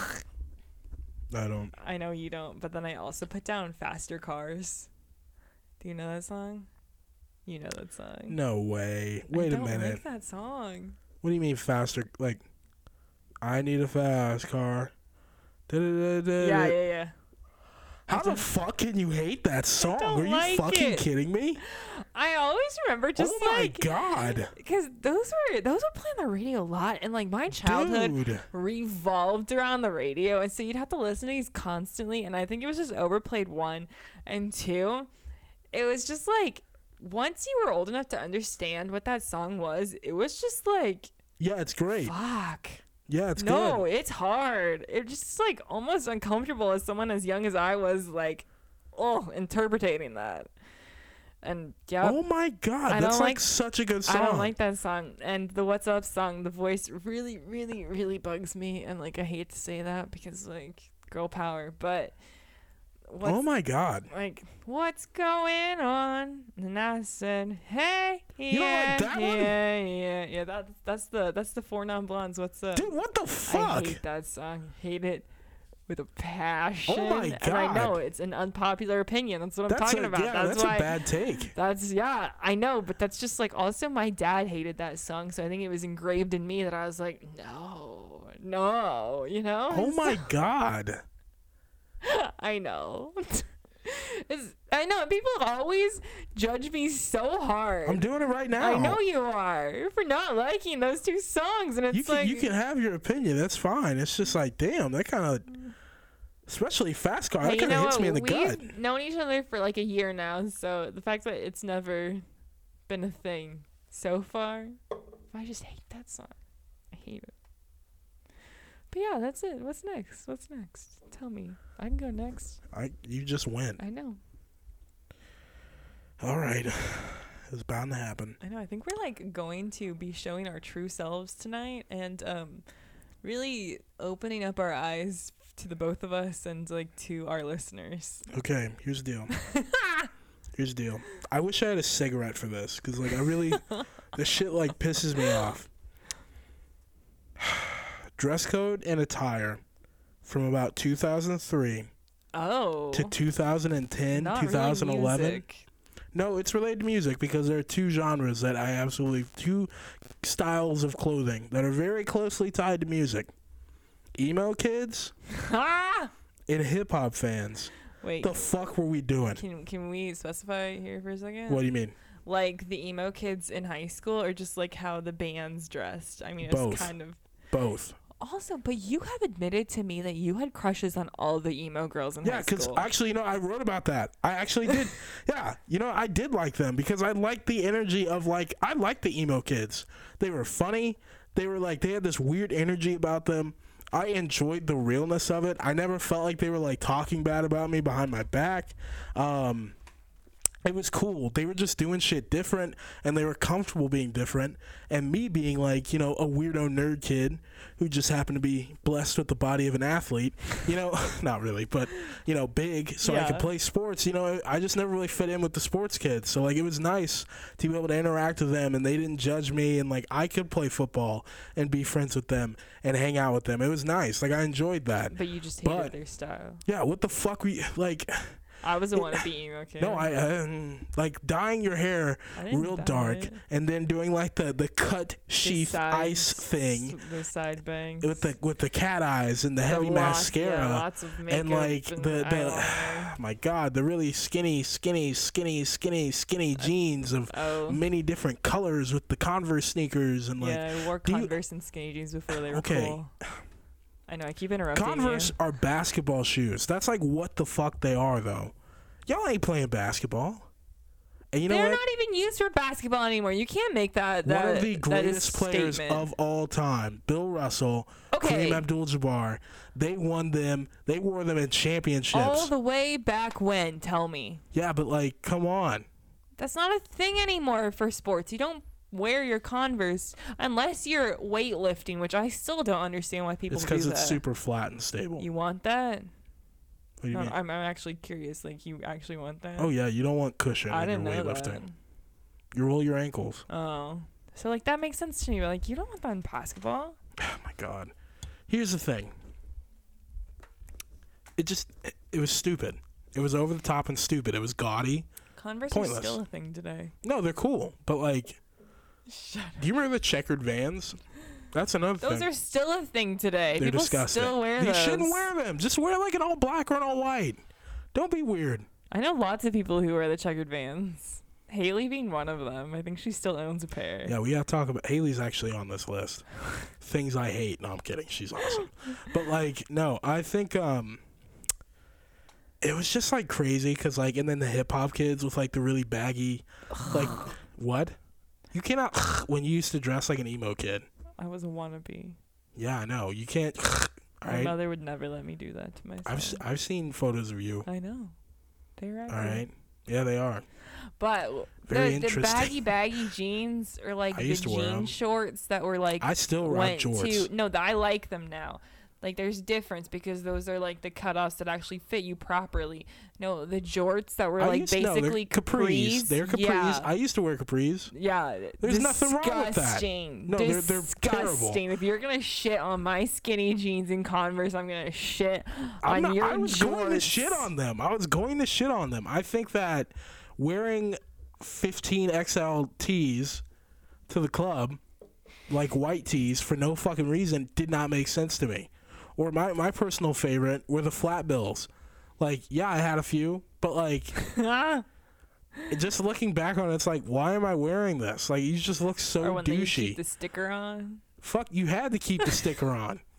S3: I don't.
S2: I know you don't, but then I also put down "Faster Cars." Do you know that song? You know that song.
S3: No way. Wait a
S2: don't
S3: minute.
S2: Like that song.
S3: What do you mean faster? Like, I need a fast car. Da-da-da-da.
S2: Yeah, yeah, yeah.
S3: How the fuck can you hate that song? Are you
S2: like
S3: fucking
S2: it.
S3: kidding me?
S2: I always remember just like
S3: oh my
S2: like
S3: god,
S2: because those were those were playing on the radio a lot, and like my childhood
S3: dude.
S2: revolved around the radio, and so you'd have to listen to these constantly. And I think it was just overplayed one and two. It was just like once you were old enough to understand what that song was, it was just like
S3: Yeah, it's great.
S2: fuck.
S3: Yeah, it's
S2: no,
S3: good.
S2: it's hard. It's just like almost uncomfortable as someone as young as I was, like, oh, interpreting that. And yeah,
S3: Oh my god,
S2: I
S3: that's
S2: don't
S3: like,
S2: like-
S3: such a good song.
S2: I don't like that song. And the What's Up song, the voice really, really, really bugs me. And like, I hate to say that because like, girl power. But
S3: oh my god.
S2: like, what's going on? And I said, hey, yeah,
S3: You don't like that
S2: yeah,
S3: one?
S2: yeah, yeah. That's that's the that's the four non blondes. What's up?
S3: Dude, what the fuck I
S2: hate that song. Hate it with a oh passion.
S3: Oh my god!
S2: And I know it's an unpopular opinion. That's what I'm
S3: That's
S2: talking
S3: a,
S2: about.
S3: Yeah,
S2: that's,
S3: that's,
S2: why.
S3: a bad take.
S2: That's yeah, I know, but that's just like also my dad hated that song, so I think it was engraved in me that I was like, no, no, you know.
S3: Oh <laughs> my god. <laughs>
S2: I know. <laughs> it's, I know people always judge me so hard.
S3: I'm doing it right now.
S2: I know you are for not liking those two songs, and it's
S3: you can
S2: like
S3: you can have your opinion. That's fine. It's just like, damn, that kind of, especially fast car, that kind of hits
S2: what?
S3: me in the gut.
S2: We've
S3: gut.
S2: known each other for like a year now, so the fact that it's never been a thing so far, I just hate that song. I hate it. But yeah, that's it. What's next? What's next? Tell me. I can go next.
S3: I you just went.
S2: I know.
S3: All right, it's bound to happen.
S2: I know. I think we're like going to be showing our true selves tonight and um really opening up our eyes to the both of us and like to our listeners.
S3: Okay, here's the deal. <laughs> here's the deal. I wish I had a cigarette for this because like I really, <laughs> this shit like pisses me off. <laughs> Dress code and attire from about 2003
S2: Oh.
S3: to 2010,
S2: not really
S3: 2011.
S2: music.
S3: No, it's related to music because there are two genres that I absolutely two styles of clothing that are very closely tied to music. Emo kids <laughs> and hip hop fans.
S2: Wait.
S3: The fuck were we doing?
S2: Can can we specify here for a second?
S3: What do you mean?
S2: Like the emo kids in high school, or just like how the bands dressed? I mean, it's
S3: Both.
S2: kind of
S3: Both.
S2: Also. But you have admitted to me that you had crushes on all the emo girls in
S3: Yeah,
S2: high
S3: because actually, you know, I wrote about that. I actually did. <laughs> yeah, you know, I did like them because I liked the energy of like I liked the emo kids. They were funny. They were like they had this weird energy about them. I enjoyed the realness of it. I never felt like they were like talking bad about me behind my back. Um, it was cool. They were just doing shit different and they were comfortable being different. And me being like, you know, a weirdo nerd kid who just happened to be blessed with the body of an athlete, you know, <laughs> not really, but, you know, big so I could play sports. You know, I just never really fit in with the sports kids. So, like, it was nice to be able to interact with them and they didn't judge me. And, like, I could play football and be friends with them and hang out with them. It was nice. Like, I enjoyed that.
S2: but you just hated
S3: but-
S2: their style.
S3: Yeah, what the fuck we like
S2: I was the one to be emo kid.
S3: No, I um, like dyeing your hair real dark
S2: it.
S3: and then doing like the the cut sheath ice thing
S2: The side bangs.
S3: with the with the cat eyes and the
S2: The
S3: heavy
S2: lots-
S3: mascara.
S2: Yeah, lots of makeup
S3: and like
S2: and
S3: the the
S2: eyeliner. <sighs>
S3: my god the really skinny skinny skinny skinny skinny jeans of
S2: Oh.
S3: many different colors with the converse sneakers and like
S2: yeah, I wore
S3: do you-
S2: Converse and skinny jeans before they were
S3: Okay.
S2: cool. I know. I keep interrupting
S3: converse
S2: you.
S3: are basketball shoes that's like what the fuck they are though y'all ain't playing basketball and you know
S2: They're
S3: what
S2: not even used for basketball anymore. You can't make that. that
S3: one of the greatest players
S2: statement.
S3: of all time bill russell
S2: Okay.
S3: kareem abdul-jabbar they won them they wore them in championships
S2: all the way back when. Tell me.
S3: yeah but like come on
S2: That's not a thing anymore for sports. You don't wear your Converse unless you're weightlifting, which I still don't understand why people
S3: it's because
S2: that.
S3: it's super flat and stable
S2: You want that?
S3: what do you
S2: No,
S3: mean
S2: I'm, I'm actually curious. Like, you actually want that?
S3: Oh yeah, you don't want cushion
S2: I
S3: when
S2: didn't
S3: you're
S2: know
S3: weightlifting.
S2: that.
S3: You roll your ankles.
S2: Oh, so like that makes sense to me. But like, you don't want that in basketball.
S3: Oh <sighs> my god. Here's the thing. It just it, it was stupid. It was over the top and stupid. It was gaudy.
S2: Converse
S3: Pointless.
S2: are still a thing today.
S3: No, they're cool, but like, do you remember the checkered Vans? That's another
S2: Those
S3: thing.
S2: are still a thing today.
S3: they're
S2: People
S3: disgusting.
S2: still wear
S3: you
S2: those.
S3: shouldn't wear them. Just wear like an all black or an all white. Don't be weird.
S2: I know lots of people who wear the checkered Vans. Haley being one of them. I think she still owns a pair.
S3: Yeah, we gotta talk about Haley's actually on this list. <laughs> Things I hate. No, I'm kidding. She's awesome. but like, no, I think um, it was just like crazy because like, and then the hip hop kids with like the really baggy, like, <sighs> what? You cannot <sniffs> when you used to dress like an emo kid.
S2: I was a wannabe.
S3: Yeah, I know. You can't. <sniffs>
S2: My
S3: right.
S2: mother would never let me do that to myself.
S3: I've s- I've seen photos of you.
S2: I know. They're
S3: All right. Yeah, they are.
S2: But
S3: Very
S2: the, the baggy baggy jeans or like
S3: I
S2: the
S3: used to wear 'em.
S2: jean shorts that were like
S3: I still rock
S2: went
S3: jorts.
S2: to no, I like them now. Like there's difference because those are like the cutoffs that actually fit you properly. No, the jorts that were
S3: I
S2: like
S3: used, no, they're
S2: basically
S3: capris. They're capris.
S2: Yeah,
S3: I used to wear capris.
S2: yeah.
S3: There's nothing wrong with that.
S2: disgusting.
S3: No, they're- they're terrible.
S2: disgusting. If you're gonna shit on my skinny jeans and Converse, I'm gonna shit
S3: I'm
S2: on
S3: not,
S2: your
S3: I was going to shit on them. I was going to shit on them. I think that wearing 15 XL tees to the club, like white tees, for no fucking reason, did not make sense to me. Or my, my personal favorite were the flat bills. Like, yeah, I had a few, but like, <laughs> just looking back on it, it's like, why am I wearing this? Like, you just look so
S2: or when
S3: douchey.
S2: keep the sticker on.
S3: Fuck, you had to keep the sticker on. <laughs>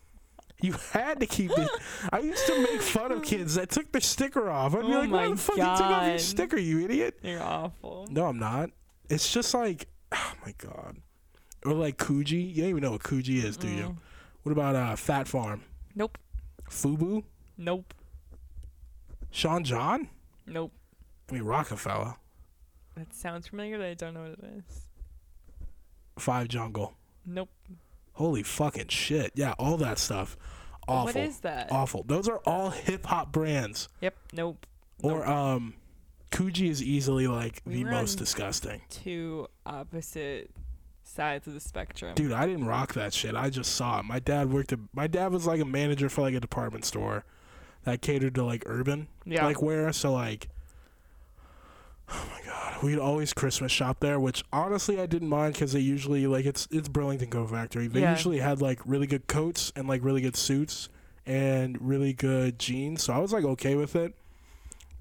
S3: You had to keep it. I used to make fun of kids that took their sticker off. I'd be
S2: Oh
S3: like, why the fuck you took off your
S2: God.
S3: sticker, you idiot?
S2: You're awful.
S3: No, I'm not. It's just like, <sighs> oh my god. Or like Coogi. You don't even know what Coogi is, do you?
S2: Mm.
S3: What about uh, Phat Farm?
S2: Nope.
S3: Fubu?
S2: Nope.
S3: Sean John?
S2: Nope.
S3: I mean Rockefeller.
S2: That sounds familiar, but I don't know what it is.
S3: Five Jungle.
S2: Nope.
S3: Holy fucking shit. Yeah, all that stuff. Awful.
S2: What is that?
S3: Awful. Those are all hip hop brands.
S2: Yep. Nope.
S3: Or um Coogi is easily like
S2: We
S3: the most disgusting.
S2: Two opposite sides of the spectrum.
S3: Dude, I didn't rock that shit. I just saw it. My dad worked at my dad was like a manager for like a department store that catered to like urban
S2: Yeah.
S3: like wear. So like <sighs> Oh my god, we'd always Christmas shop there, which honestly I didn't mind because they usually like it's it's Burlington Coat Factory. They
S2: Yeah.
S3: usually had like really good coats and like really good suits and really good jeans, so I was like okay with it.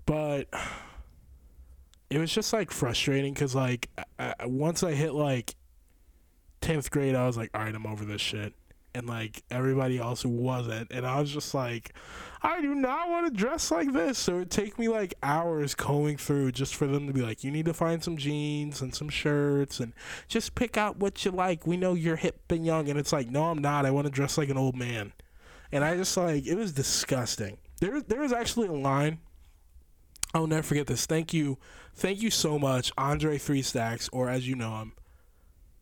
S3: But <sighs> it was just like frustrating because like I, I, once I hit like tenth grade, I was like, all right, I'm over this shit. And like everybody else who wasn't, and I was just like, I do not want to dress like this. So it'd take me like hours combing through just for them to be like, you need to find some jeans and some shirts and just pick out what you like. We know you're hip and young. And it's like, no, I'm not. I want to dress like an old man. And I just like, it was disgusting. There, there was actually a line. I'll never forget this. Thank you. Thank you so much, Andre Three Stacks, or as you know him,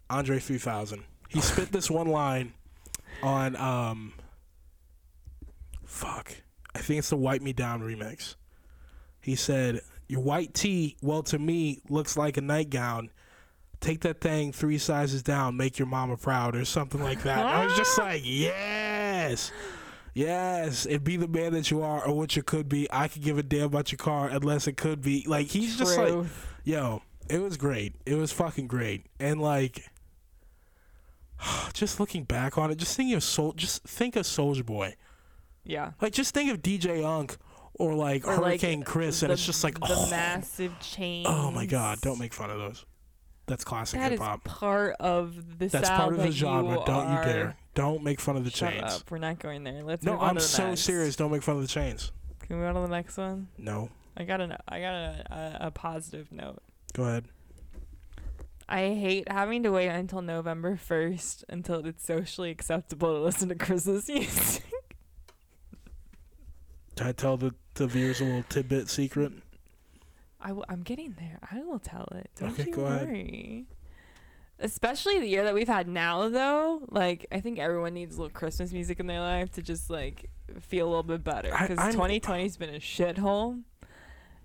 S3: Andre 3000. He spit this one line on, um, fuck. I think it's the Wipe Me Down remix. He said, Your white tee, well, to me, looks like a nightgown. Take that thing three sizes down, make your mama proud, or something like that. I was just like, <laughs> Yes. Yes, it be the man that you are or what you could be. I could give a damn about your car unless it could be. Like he's just like, yo, it was great. It was fucking great. And like, <sighs> just looking back on it, just thinking of Soul, just think of Soulja Boy.
S2: yeah.
S3: Like just think of DJ Unk or like
S2: Or, like,
S3: Hurricane Chris, and it's just like,
S2: the
S3: oh,
S2: massive chain.
S3: oh my god, don't make fun of those. That's classic
S2: That
S3: hip hop.
S2: part of the
S3: That's part of the genre.
S2: You
S3: Don't you dare. Don't make fun of the
S2: Shut
S3: chains.
S2: up. We're not going there. Let's
S3: No,
S2: move on
S3: I'm
S2: to the
S3: so
S2: next.
S3: serious. Don't make fun of the chains.
S2: Can we go on to the next one?
S3: No.
S2: I got an I got a, a, a positive note.
S3: Go ahead.
S2: I hate having to wait until November first until it's socially acceptable to listen to Christmas <laughs> music.
S3: Did I tell the, the viewers a little tidbit secret?
S2: I w- I'm getting there. I will tell it. Don't
S3: Okay,
S2: you
S3: go ahead.
S2: worry. Especially the year that we've had now, though. Like, I think everyone needs a little Christmas music in their life to just like feel a little bit better. Because 2020's been a shithole,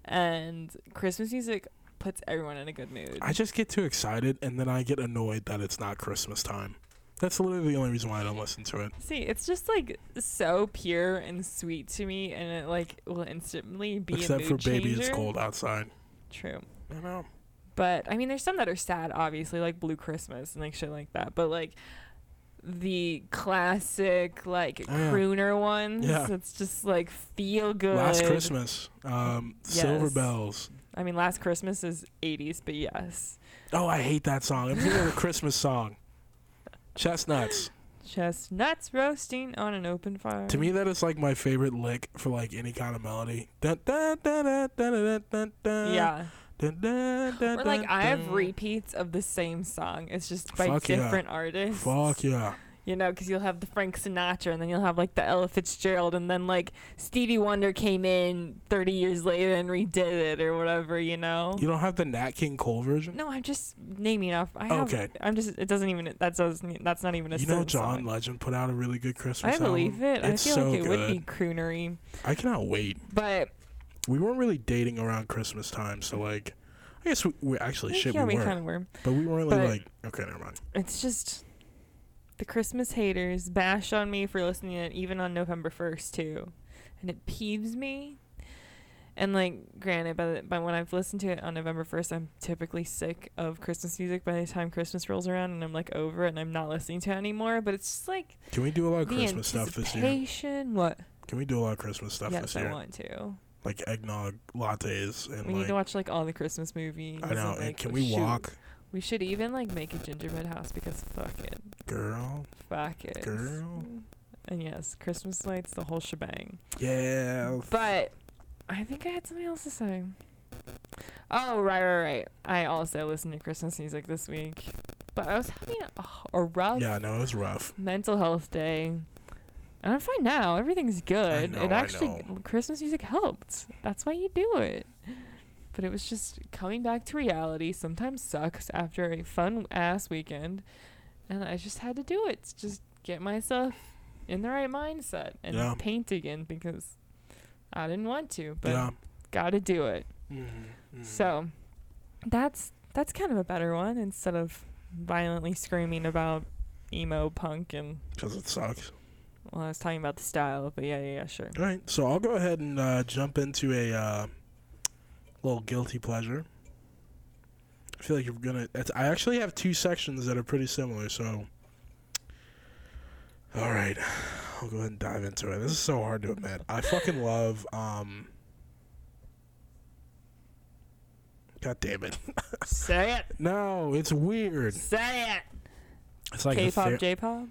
S2: and Christmas music puts everyone in a good mood.
S3: I just get too excited and then I get annoyed that it's not Christmas time. That's literally the only reason why I don't listen to it.
S2: See, it's just like so pure and sweet to me, and it like will instantly be a
S3: Except for Baby It's. Cold Outside.
S2: True.
S3: I know.
S2: But I mean, there's some that are sad, obviously, like Blue Christmas and like shit like that. But like the classic, like
S3: Oh, yeah.
S2: crooner ones,
S3: Yeah.
S2: it's just like feel good.
S3: Last Christmas. Um, Silver Bells.
S2: I mean, Last Christmas is 80s, but yes,
S3: Oh, I hate that song. I'm thinking of the Christmas song. Chestnuts.
S2: chestnuts roasting on an open fire.
S3: To me, that is like my favorite lick for like any kind of melody. Dun, dun, dun,
S2: yeah. Or like I have repeats of the same song. It's just by
S3: Fuck yeah.
S2: different artists.
S3: Fuck yeah.
S2: You know, because you'll have the Frank Sinatra, and then you'll have like the Ella Fitzgerald, and then like Stevie Wonder came in 30 years later and redid it or whatever. You know.
S3: You don't have the Nat King Cole version?
S2: No, I'm just naming off. I have,
S3: Okay.
S2: I'm just. It doesn't even. That doesn't. That's not even a.
S3: You know, John
S2: song.
S3: Legend put out a really good Christmas
S2: I believe
S3: album.
S2: it. I feel
S3: so
S2: like it would be croonery,
S3: I cannot wait.
S2: but
S3: We weren't really dating around Christmas time, so like, I guess we, we actually eh, shit
S2: yeah,
S3: we
S2: we
S3: were,
S2: kind of were.
S3: but we weren't really
S2: but-
S3: like. Okay, never mind.
S2: It's just the Christmas haters bash on me for listening to it even on November 1st too. And it peeves me. And like granted by the, by when I've listened to it on November 1st, I'm typically sick of Christmas music by the time Christmas rolls around and I'm like over it and I'm not listening to it anymore, but it's just like
S3: Can we do a lot of Christmas stuff this year?
S2: What?
S3: Can we do a lot of Christmas stuff
S2: yes,
S3: this
S2: I want to.
S3: Like eggnog lattes and
S2: We
S3: like.
S2: need to watch like all the Christmas movies.
S3: I know.
S2: And,
S3: and can we
S2: shoot,
S3: walk,
S2: We should even like make a gingerbread house because fuck it.
S3: girl?
S2: Fuck it.
S3: Girl.
S2: And yes, Christmas lights, the whole shebang.
S3: Yeah.
S2: But I think I had something else to say. Oh, right, right, right. I also listened to Christmas music this week. But I was having a, a rough
S3: Yeah. No, it was rough.
S2: mental health day. And I'm fine now. Everything's good.
S3: know,
S2: it actually. Christmas music helped. That's why you do it. But it was just coming back to reality. Sometimes sucks after a fun ass weekend. And I just had to do it. to Just get myself in the right mindset and
S3: Yeah.
S2: paint again because I didn't want to, but
S3: yeah.
S2: gotta do it.
S3: Mm-hmm.
S2: So that's that's kind of a better one instead of violently screaming about emo punk and
S3: Because it sucks.
S2: well, I was talking about the style, but yeah, yeah, yeah, sure.
S3: All right, so I'll go ahead and uh, jump into a uh, little guilty pleasure. I feel like you're gonna. I actually have two sections that are pretty similar, so. All right, I'll go ahead and dive into it. This is so hard to admit. I fucking love. um God damn it!
S2: Say it. <laughs>
S3: No, it's weird.
S2: Say it.
S3: It's like
S2: K-pop,
S3: ther-
S2: J-pop.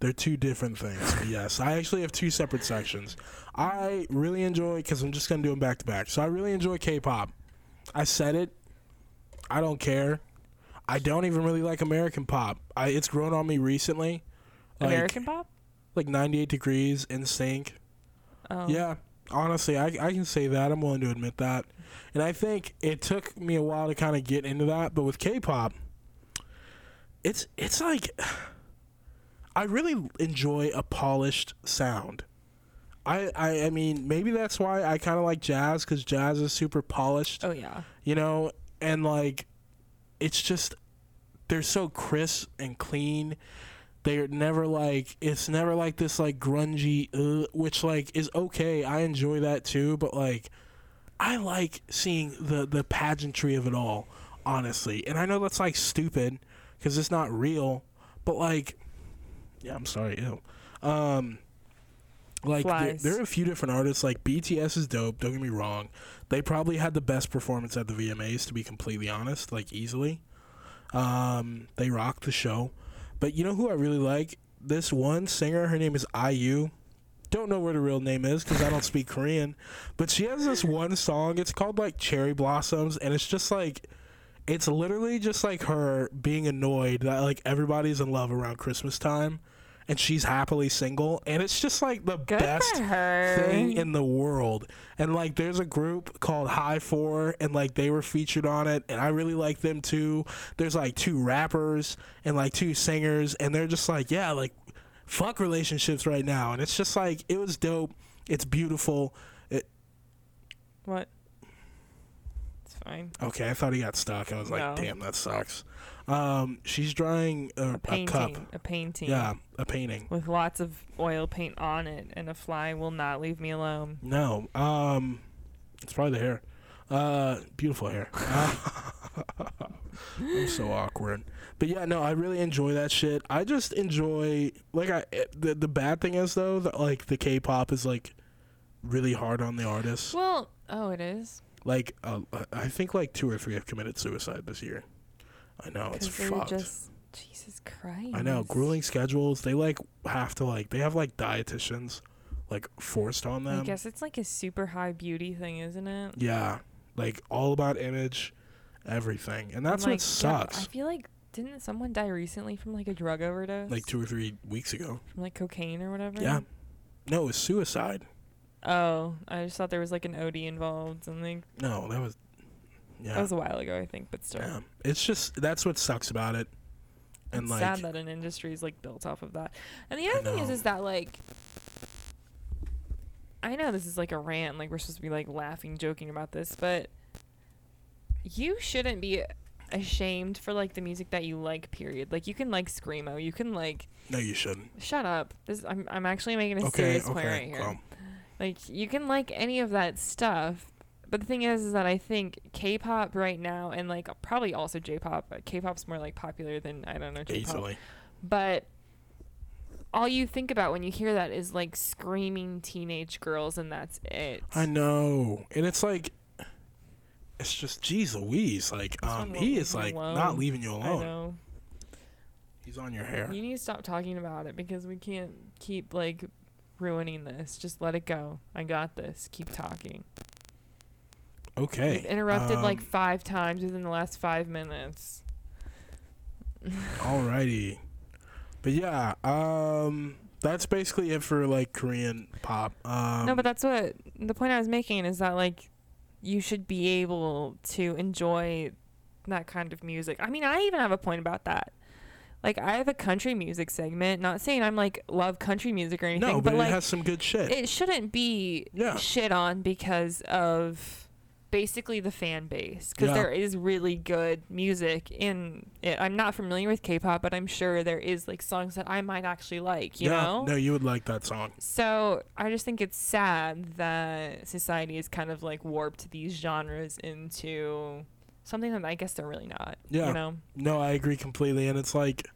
S3: They're two different things. yes, I actually have two separate sections. I really enjoy because I'm just gonna do them back to back. So I really enjoy K-pop. I said it. I don't care. I don't even really like American pop. I it's grown on me recently. Like,
S2: American pop.
S3: like 98 degrees NSYNC.
S2: Oh.
S3: Yeah, honestly, I I can say that. I'm willing to admit that. And I think it took me a while to kind of get into that, but with K-pop, it's it's like I really enjoy a polished sound. I I, I mean, maybe that's why I kind of like jazz cuz jazz is super polished,
S2: Oh yeah.
S3: you know, and like it's just they're so crisp and clean. they're never like it's never like this like grungy uh, which like is okay i enjoy that too but like i like seeing the the pageantry of it all honestly and i know that's like stupid because it's not real but like yeah i'm sorry ew. um like there, there are a few different artists like bts is dope don't get me wrong they probably had the best performance at the vmas to be completely honest like easily um they rocked the show but you know who I really like? This one singer, her name is IU. Don't know what her real name is because I don't speak Korean. But she has this one song. It's called like Cherry Blossoms, and it's just like, it's literally just like her being annoyed that like everybody's in love around Christmas time, and she's happily single, and it's just like the
S2: Good
S3: best thing in the world. And like there's a group called HIGH4 and like they were featured on it and I really like them too. There's like two rappers and like two singers and they're just like, yeah, like fuck relationships right now. And it's just like it was dope. It's beautiful. It,
S2: What? Fine.
S3: okay, I thought he got stuck. I was like,
S2: No.
S3: damn, that sucks. Um, she's drawing a,
S2: A
S3: a
S2: painting.
S3: cup.
S2: A painting.
S3: Yeah, a painting.
S2: With lots of oil paint on it, and a fly will not leave me alone.
S3: No. Um, it's probably the hair. Uh, beautiful hair. <laughs> I'm so awkward. But yeah, no, I really enjoy that shit. I just enjoy like I the the bad thing is though that like the K-pop is like really hard on the artists.
S2: Well, oh, it is.
S3: Like uh, I think like two or three have committed suicide this year. I know it's fucked.
S2: just Jesus Christ.
S3: I know grueling schedules. They like have to like they have like dietitians like forced on them.
S2: I guess it's like a super high beauty thing, isn't it?
S3: Yeah, like all about image, everything, and that's
S2: I'm
S3: what
S2: like, yeah,
S3: sucks.
S2: I feel like didn't someone die recently from like a drug overdose?
S3: like two or three weeks ago.
S2: from like cocaine or whatever.
S3: Yeah, no, it was suicide.
S2: Oh, I just thought there was like an OD involved, and like
S3: No, that was yeah.
S2: that was a while ago, I think. But still,
S3: yeah. It's just that's what sucks about it, and
S2: it's
S3: like
S2: sad that an industry is like built off of that. And the other thing is, is that like. I know this is like a rant, like we're supposed to be like laughing, joking about this, but you shouldn't be ashamed for like the music that you like. Period. Like you can like screamo, you can like
S3: no, you shouldn't.
S2: shut up. This I'm I'm actually making a
S3: Okay,
S2: serious point right here. Like you can like any of that stuff, but the thing is, is that I think K-pop right now, and like probably also J-pop. But K-pop's more like popular than I don't know J-pop.
S3: easily.
S2: But all you think about when you hear that is like screaming teenage girls, and that's it.
S3: I know, and it's like. It's just, geez Louise, like, um, he is like
S2: alone.
S3: not leaving you
S2: I
S3: alone.
S2: know.
S3: He's on your hair.
S2: You need to stop talking about it because we can't keep like ruining this. Just let it go. I got this. Keep talking.
S3: Okay.
S2: You've interrupted like
S3: um,
S2: five times within the last five minutes.
S3: Alrighty. But yeah, um that's basically it for like Korean pop. Um
S2: no, but that's what the point I was making is that like you should be able to enjoy that kind of music. I mean, I even have a point about that. Like I have a country music segment, not saying I'm like love country music or anything,
S3: no, but,
S2: like
S3: it has some good shit.
S2: it shouldn't be
S3: Yeah.
S2: shit on because of basically the fan base because
S3: Yeah.
S2: there is really good music in it. I'm not familiar with K-pop, but I'm sure there is like songs that I might actually like, you
S3: yeah,
S2: know?
S3: no, you would like that song.
S2: So I just think it's sad that society has kind of like warped these genres into something that I guess they're really not.
S3: Yeah.
S2: You know?
S3: No, I agree completely and it's like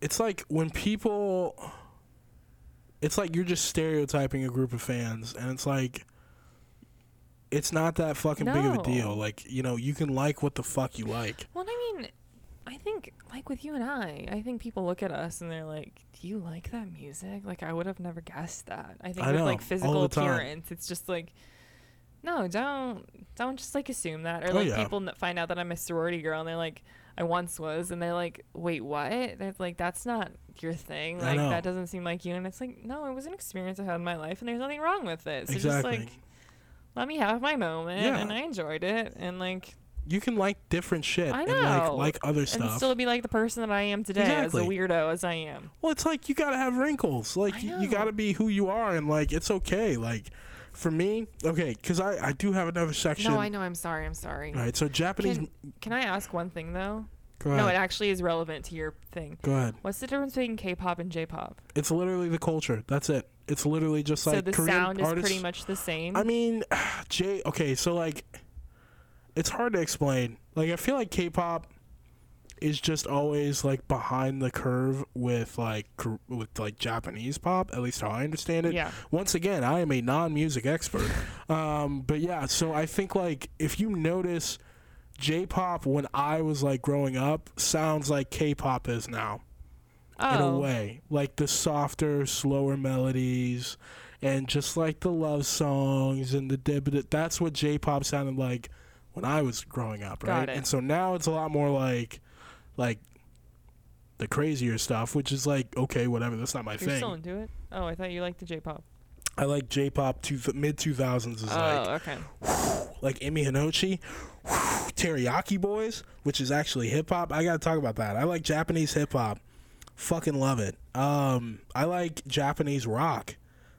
S3: it's like when people it's like you're just stereotyping a group of fans and it's like it's not that fucking big of a deal. Like, you know, you can like what the fuck you like.
S2: Well, I mean, I think like with you and I, I think people look at us and they're like, "Do you like that music?" Like I would have never guessed that. I think
S3: I
S2: with
S3: know,
S2: like physical appearance, it's just like no, don't don't just like assume that or
S3: Oh,
S2: like
S3: yeah.
S2: people find out that I'm a sorority girl and they're like I once was and they're like, "Wait, what?" They're like, "That's not your thing. Like that doesn't seem like you." And it's like, "No, it was an experience I had in my life and there's nothing wrong with it." So
S3: exactly.
S2: just like let me have my moment
S3: Yeah.
S2: and I enjoyed it and like
S3: you can like different shit
S2: I
S3: and like
S2: know.
S3: like other stuff and
S2: still be like the person that I am today
S3: Exactly.
S2: as a weirdo as I am.
S3: Well, it's like you gotta have wrinkles. Like you, you gotta be who you are, and like it's okay. Like for me, okay, because I I do have another section.
S2: No, I know. I'm sorry. I'm sorry.
S3: All right, so Japanese.
S2: Can, can I ask one thing though?
S3: Go ahead.
S2: No, it actually is relevant to your thing.
S3: Go ahead.
S2: What's the difference between K-pop and J-pop?
S3: It's literally the culture. That's it. It's literally just
S2: so
S3: like
S2: the
S3: Korean
S2: sound is
S3: artists.
S2: pretty much the same.
S3: I mean, <sighs> Jay. Okay, so like, it's hard to explain. Like, I feel like K-pop is just always like behind the curve with like with like Japanese pop. At least how I understand it.
S2: yeah.
S3: Once again, I am a non-music expert. <laughs> um, but yeah, so I think like if you notice, J-pop when I was like growing up sounds like K-pop is now
S2: Oh,
S3: in a way. Like the softer, slower melodies and just like the love songs and the that's what J-pop sounded like when I was growing up, right?
S2: Got it.
S3: And so now it's a lot more like like the crazier stuff, which is like okay, whatever, that's not my
S2: You're
S3: thing.
S2: still into it? Oh, I thought you liked the J-pop.
S3: I like J-pop to mid 2000s is
S2: oh,
S3: like
S2: okay. <sighs>
S3: like Emi Hinouchi, <sighs> Teriyaki Boyz, which is actually hip hop. I gotta talk about that. I like Japanese hip hop. Fucking love it. Um, I like Japanese rock,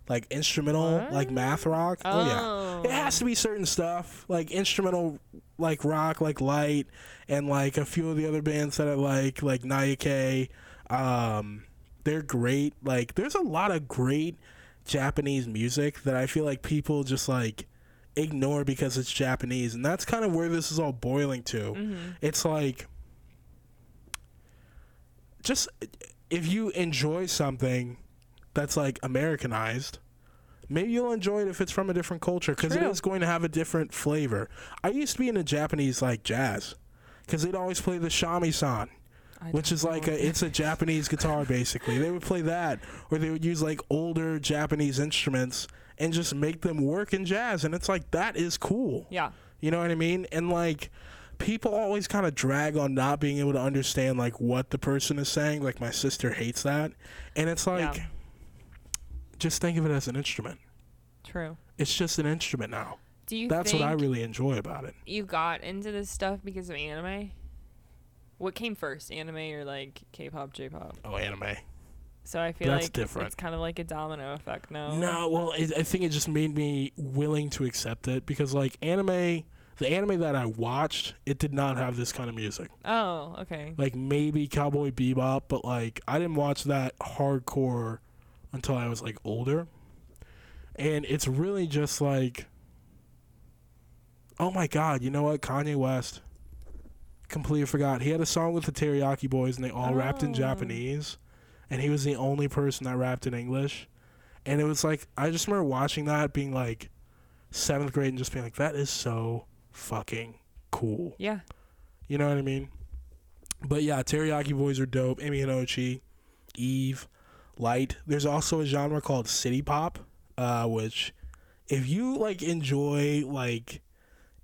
S3: like instrumental,
S2: What?
S3: like math rock. Oh, yeah,
S2: Oh.
S3: it has to be certain stuff like instrumental, like rock, like light, and like a few of the other bands that I like, like Nayake. Um, they're great. Like, there's a lot of great Japanese music that I feel like people just like ignore because it's Japanese, and that's kind of where this is all boiling to.
S2: Mhm.
S3: It's like just if you enjoy something that's like Americanized, maybe you'll enjoy it if it's from a different culture because it is going to have a different flavor. I used to be into Japanese like jazz because they'd always play the shamisen
S2: I
S3: which is like a, it's a Japanese guitar basically. They would play that, or they would use like older Japanese instruments and just make them work in jazz, and it's like that is cool.
S2: yeah.
S3: You know what I mean? And like people always kind of drag on not being able to understand like what the person is saying. Like my sister hates that, and it's like
S2: Yeah.
S3: Just think of it as an instrument.
S2: True.
S3: It's just an instrument now.
S2: Do you
S3: That's what I really enjoy about it.
S2: you got into this stuff because of anime? What came first, anime or like K-pop, J-pop?
S3: Oh, anime.
S2: So I feel
S3: That's
S2: like
S3: different.
S2: it's kind of like a domino effect. No.
S3: No, well, it, I think it just made me willing to accept it because, like, anime, the anime that I watched, it did not have this kind of music.
S2: Oh, okay.
S3: Like, maybe Cowboy Bebop, but, like, I didn't watch that hardcore until I was, like, older. And it's really just like, oh my God, you know what? Kanye West. Completely forgot. He had a song with the Teriyaki Boyz and they all rapped in
S2: Oh.
S3: Japanese. And he was the only person that rapped in English. And it was like, I just remember watching that being like seventh grade and just being like, that is so fucking cool.
S2: Yeah.
S3: You know what I mean? But yeah, Teriyaki Boyz are dope. Emi Hinouchi, Eve, Light. There's also a genre called City Pop, uh, which if you like enjoy like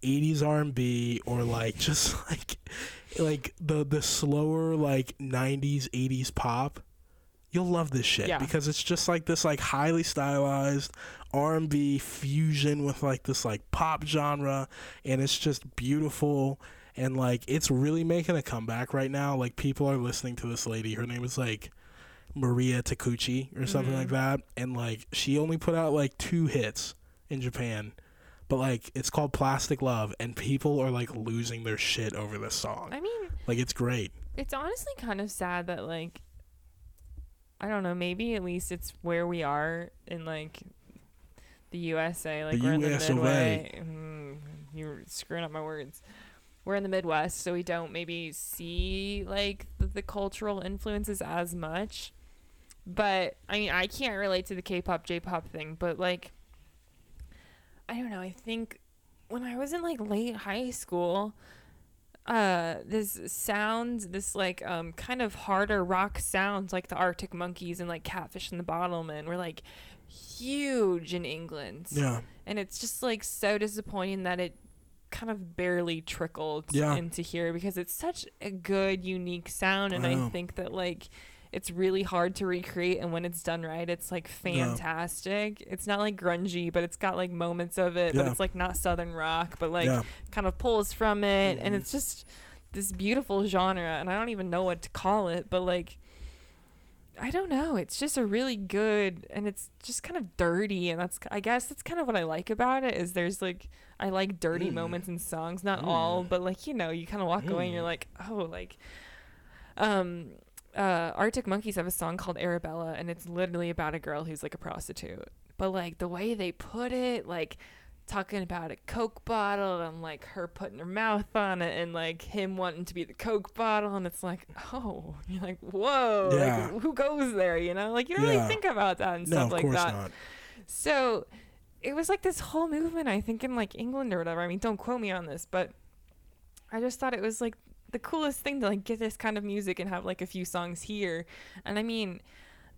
S3: 80s R&B or like <laughs> just like like the the slower like 90s 80s pop, you'll love this shit
S2: Yeah.
S3: because it's just like this like highly stylized R&B fusion with like this like pop genre and it's just beautiful and like it's really making a comeback right now like people are listening to this lady her name is like Mariya Takeuchi or something
S2: Mhm.
S3: like that and like she only put out like two hits in Japan but like it's called Plastic Love and people are like losing their shit over this song
S2: I mean,
S3: like it's great
S2: it's honestly kind of sad that like I don't know, maybe at least it's where we are in like the USA, like
S3: The
S2: we're in the Midway. Mm, you're screwing up my words. We're in the Midwest, so we don't maybe see like the, the cultural influences as much. But I mean, I can't relate to the K-pop, J-pop thing, but like I don't know, I think when I was in like late high school, uh this sound this like um kind of harder rock sounds like the arctic monkeys and like catfish and the bottlemen were like huge in england.
S3: Yeah.
S2: And it's just like so disappointing that it kind of barely trickled
S3: Yeah.
S2: into here because it's such a good unique sound and
S3: I
S2: I, think that like it's really hard to recreate and when it's done right it's like
S3: Yeah.
S2: fantastic it's not like grungy but it's got like moments of it but it's like not southern rock but like
S3: yeah
S2: kind of pulls from it and
S3: Mhm.
S2: it's just this beautiful genre and I don't even know what to call it but like I don't know it's just a really good and it's just kind of dirty and that's I guess that's kind of what I like about it is there's like I like dirty
S3: Mm.
S2: moments in songs not all
S3: Mm.
S2: but like you know you kind of walk away and you're
S3: Mm.
S2: like oh like Um, uh, Arctic Monkeys have a song called Arabella, and it's literally about a girl who's like a prostitute. But like the way they put it, like talking about a Coke bottle and like her putting her mouth on it, and like him wanting to be the Coke bottle, and it's like, <laughs> oh, you're like, whoa,
S3: Yeah.
S2: like who goes there? You know, like you don't
S3: Yeah.
S2: really think about that and
S3: no,
S2: stuff
S3: of
S2: like
S3: course
S2: that.
S3: not.
S2: So it was like this whole movement, I think, in like England or whatever. I mean, don't quote me on this, but I just thought it was like the coolest thing to like get this kind of music and have like a few songs here. And I mean,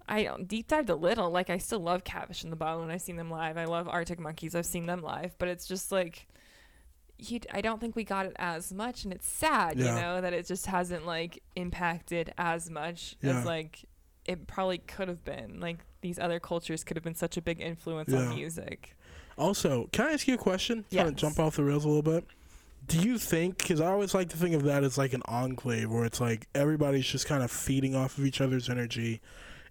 S2: I uh, deep dived a little. Like, I still love Catfish in the Bottle and I've seen them live. I love Arctic Monkeys. I've seen them live, but it's just like. You, I don't think we got it as much, and it's sad, you know, that it just hasn't like impacted as much
S3: Yeah.
S2: as like it probably could have been. Like these other cultures could have been such a big influence
S3: Yeah.
S2: on music.
S3: Also, can I ask you a question? Kind of
S2: Yes.
S3: jump off the rails a little bit. Do you think? Because I always like to think of that as like an enclave, where it's like everybody's just kind of feeding off of each other's energy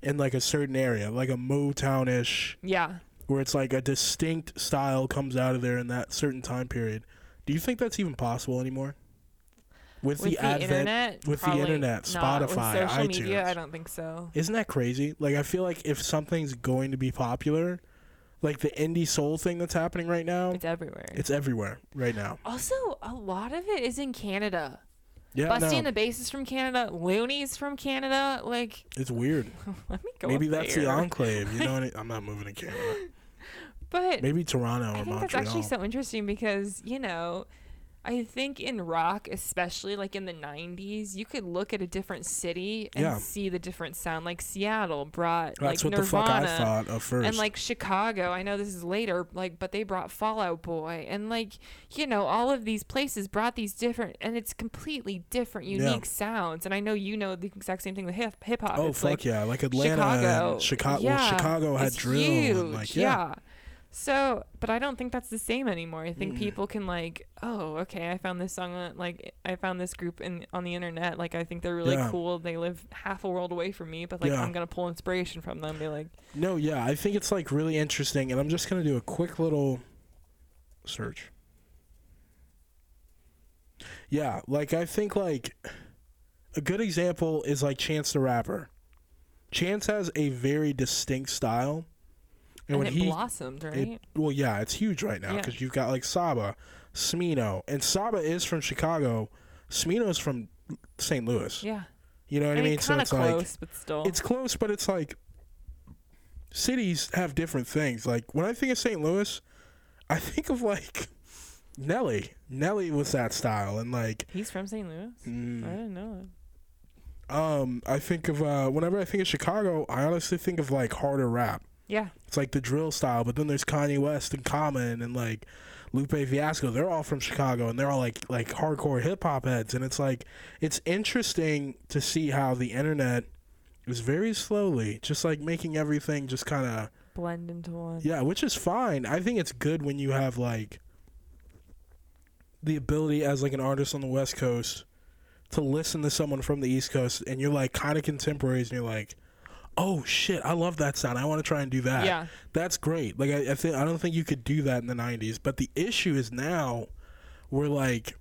S3: in like a certain area, like a Motown-ish,
S2: Yeah.
S3: where it's like a distinct style comes out of there in that certain time period. Do you think that's even possible anymore? With,
S2: With
S3: the,
S2: the,
S3: advent,
S2: internet,
S3: with the internet,
S2: not. With
S3: Spotify,
S2: social media,
S3: iTunes.
S2: I don't think so.
S3: Isn't that crazy? Like I feel like if something's going to be popular, like the indie soul thing that's happening right now,
S2: It's everywhere.
S3: it's everywhere right now.
S2: also, a lot of it is in Canada.
S3: Yeah,
S2: Busty
S3: no,
S2: and the Bass is from Canada. Loony's from Canada. Like,
S3: it's weird. <laughs>
S2: let me go.
S3: Maybe
S2: up
S3: that's the enclave. You know, what I- <laughs> I'm not moving to Canada.
S2: But
S3: Maybe Toronto
S2: I
S3: or
S2: think
S3: Montreal.
S2: that's actually so interesting because you know, I think in rock, especially like in the '90s, you could look at a different city and
S3: Yeah.
S2: see the different sound. Like Seattle brought
S3: that's
S2: like
S3: what the fuck I
S2: Nirvana.
S3: thought of first.
S2: and like Chicago, I know this is later, like, but they brought Fall Out Boy, and like, you know, all of these places brought these different, and it's completely different,
S3: Yeah.
S2: unique sounds. And I know you know the exact same thing with hip hip hop.
S3: oh
S2: it's
S3: fuck
S2: like
S3: yeah, like Atlanta
S2: Chicago,
S3: and Chicago.
S2: yeah,
S3: well, Chicago had drill
S2: huge,
S3: and like yeah.
S2: So, but I don't think that's the same anymore. I
S3: Mm.
S2: think people can like, oh, okay, I found this song, on, like, I found this group in on the internet. Like, I think they're really
S3: Yeah.
S2: cool. They live half a world away from me, but like,
S3: Yeah.
S2: I'm gonna pull inspiration from them. Be like,
S3: No, yeah, I think it's like really interesting, and I'm just gonna do a quick little search. Yeah, like I think like a good example is like Chance the Rapper. Chance has a very distinct style, and,
S2: and,
S3: when
S2: it
S3: he
S2: blossomed, right?
S3: it, well, yeah, it's huge right now
S2: Yeah.
S3: because you've got like Saba, Smino, and Saba is from Chicago. Smino's from St. Louis.
S2: yeah.
S3: You know what
S2: I
S3: I
S2: mean,
S3: mean? So it's like
S2: close, but still.
S3: it's close, but it's like cities have different things. Like when I think of St. Louis, I think of like Nelly. Nelly was that style, and like
S2: He's from St. Louis. I
S3: mm,
S2: didn't know that.
S3: um, I think of uh, whenever I think of Chicago, I honestly think of like harder rap.
S2: Yeah,
S3: It's like the drill style, but then there's Kanye West and Common and like Lupe Fiasco. They're all from Chicago, and they're all like like hardcore hip hop heads. And it's like it's interesting to see how the internet is very slowly just like making everything just kind of
S2: blend into one.
S3: yeah, which is fine. I think it's good when you have like the ability as like an artist on the West Coast to listen to someone from the East Coast, and you're like kind of contemporaries, and you're like. Oh shit! I love that sound. I want to try and do that.
S2: Yeah.
S3: That's great. Like I, I think I don't think you could do that in the '90s. But the issue is now, we're like,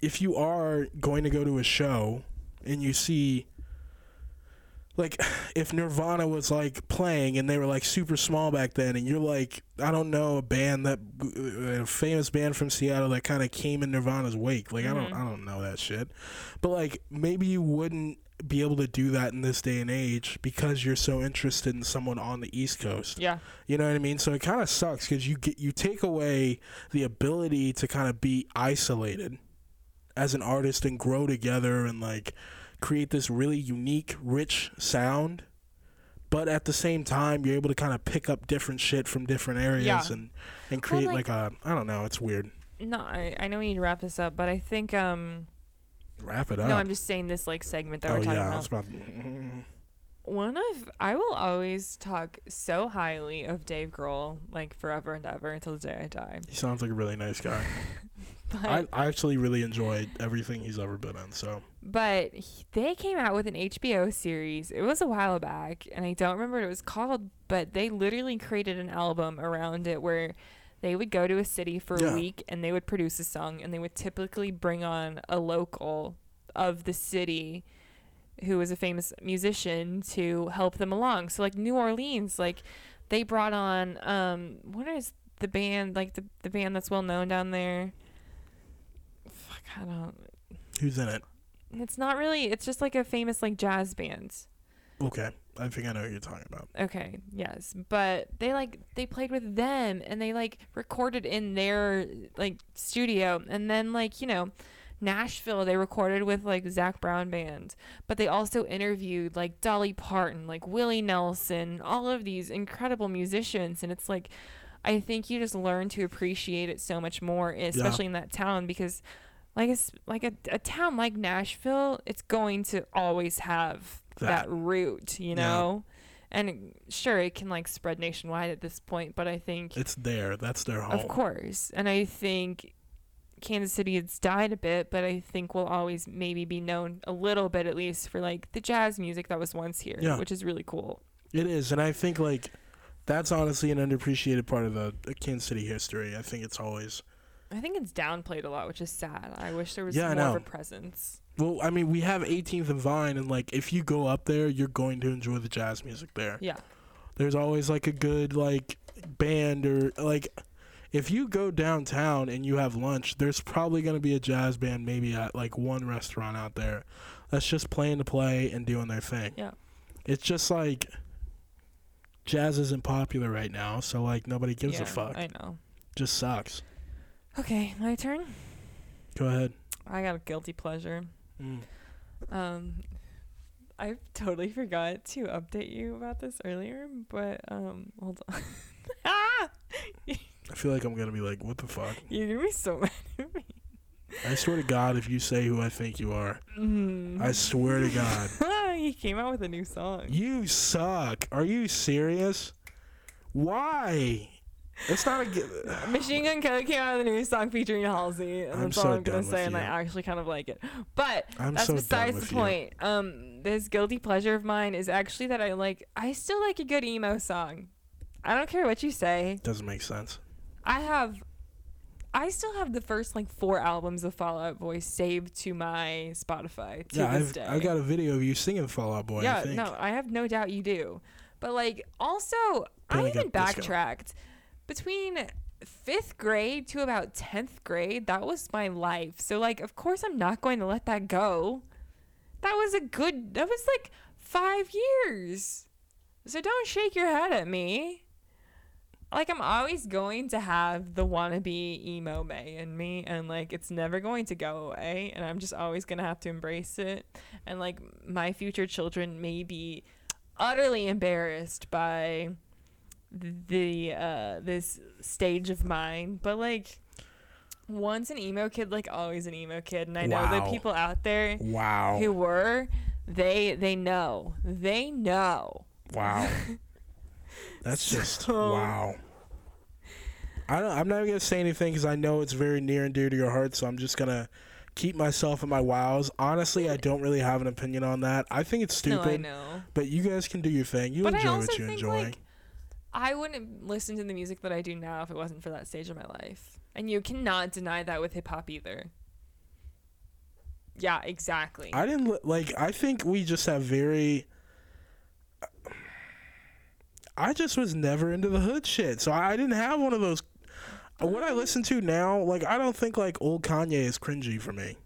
S3: if you are going to go to a show and you see, like, <sighs> if Nirvana was like playing and they were like super small back then, and you're like, I don't know, a band that uh, a famous band from Seattle that kind of came in Nirvana's wake. Like I don't mm-hmm. I don't know that shit, but like maybe you wouldn't be able to do that in this day and age because you're so interested in someone on the East Coast.
S2: Yeah.
S3: You know what I mean? So it kind of sucks because you get you take away the ability to kind of be isolated as an artist and grow together and like create this really unique, rich sound. But at the same time, you're able to kind of pick up different shit from different areas
S2: Yeah.
S3: and and create
S2: like-
S3: like, a I don't know, it's weird.
S2: No, I, I know we need to wrap this up, but I think um
S3: Wrap it up.
S2: no, I'm just saying this like segment that
S3: oh
S2: we're talking
S3: yeah,
S2: about.
S3: about. <laughs>
S2: One of I will always talk so highly of Dave Grohl like forever and ever until the day I die.
S3: He sounds like a really nice guy. <laughs> I, I actually really enjoyed everything he's ever been in. So
S2: but he- they came out with an HBO series. It was a while back, and I don't remember what it was called, but they literally created an album around it where they would go to a city for
S3: Yeah.
S2: a week and they would produce a song, and they would typically bring on a local of the city who was a famous musician to help them along. So like New Orleans, like they brought on um what is the band like the the band that's well known down there? Fuck, I don't.
S3: Who's in it?
S2: It's not really. It's just like a famous like jazz band.
S3: Okay, I think I know who you're talking about.
S2: Okay, yes, but they like they played with them and they like recorded in their like studio and then like you know Nashville they recorded with like Zac Brown band, but they also interviewed like Dolly Parton, like Willie Nelson, all of these incredible musicians and it's like I think you just learn to appreciate it so much more, especially in that town because like it's like a, a town like Nashville, it's going to always have that,
S3: That.
S2: root, you
S3: Yeah.
S2: know? And sure, it can like spread nationwide at this point, but I think,
S3: It's there. That's their home.
S2: of course, and I think Kansas City has died a bit, but I think will always maybe be known a little bit at least for like the jazz music that was once here,
S3: Yeah.
S2: which is really cool.
S3: It is, and I think like that's honestly an underappreciated part of the Kansas City history. I think it's always
S2: I think it's downplayed a lot, which is sad. I wish there was
S3: Yeah,
S2: more of a presence.
S3: well. I mean, we have 18th and Vine, and like if you go up there, you're going to enjoy the jazz music there.
S2: Yeah.
S3: There's always like a good like band or like if you go downtown and you have lunch, there's probably going to be a jazz band maybe at like one restaurant out there that's just playing to play and doing their thing.
S2: Yeah.
S3: It's just like jazz isn't popular right now, so like nobody gives
S2: yeah,
S3: a fuck.
S2: I know.
S3: just sucks.
S2: Okay, my turn.
S3: Go ahead.
S2: I got a guilty pleasure.
S3: Mm.
S2: Um, I totally forgot to update you about this earlier, but um, hold on. <laughs> ah,
S3: I feel like I'm gonna be like, what the fuck?
S2: you're gonna be so <laughs> mad at me.
S3: I swear to God, if you say who I think you are,
S2: Mm.
S3: I swear to God, <laughs>
S2: he came out with a new song.
S3: you suck. Are you serious? Why? It's not a. <sighs>
S2: Machine Gun Kelly came out with a new song featuring Halsey, and
S3: I'm
S2: that's all I'm gonna say.
S3: with
S2: And I actually kind of like it, but
S3: I'm
S2: that's
S3: so
S2: besides the
S3: you.
S2: point. Um, this guilty pleasure of mine is actually that I like. I still like a good emo song. I don't care what you say.
S3: Doesn't make sense.
S2: I have I still have the first like four albums of Fall Out Boy saved to my Spotify to
S3: yeah,
S2: this
S3: I've
S2: day.
S3: I got a video of you singing Fall Out Boy. I
S2: yeah,
S3: think.
S2: no, I have no doubt you do. But like also I even
S3: backtracked. Disco.
S2: Between fifth grade to about tenth grade, that was my life. So like of course I'm not going to let that go. That was a good that was like five years. So don't shake your head at me. Like I'm always going to have the wannabe emo May in me and like it's never going to go away and I'm just always gonna have to embrace it. And like my future children may be utterly embarrassed by the uh this stage of mine. But like once an emo kid, like always an emo kid. And I know the people out there
S3: Wow.
S2: who were they they know. They know.
S3: Wow. <laughs> That's just wow. I don't, I'm not even gonna say anything because I know it's very near and dear to your heart. So I'm just gonna keep myself in my wows. Honestly, I don't really have an opinion on that. I think it's
S2: No, I
S3: stupid.
S2: know.
S3: But you guys can do your thing. You
S2: But
S3: enjoy what you
S2: think,
S3: enjoy.
S2: like, I wouldn't listen to the music that I do now if it wasn't for that stage of my life. And you cannot deny that with hip hop either. Yeah, exactly.
S3: I didn't like. I think we just have very. I just was never into the hood shit, so I didn't have one of those. What I um. listen to now, like I don't think like old Kanye is cringy for me.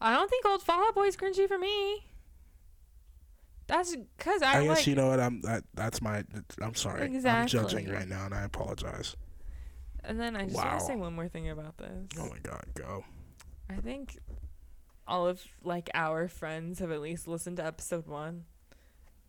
S2: I don't think old Fall Out Boy is cringy for me. That's because I,
S3: I, guess
S2: like.
S3: you know what I'm. That, that's my. I'm sorry. I'm
S2: Exactly.
S3: judging right now, and I apologize.
S2: and then I just want to say one more thing about this.
S3: Oh my god, go.
S2: I think all of like our friends have at least listened to episode one,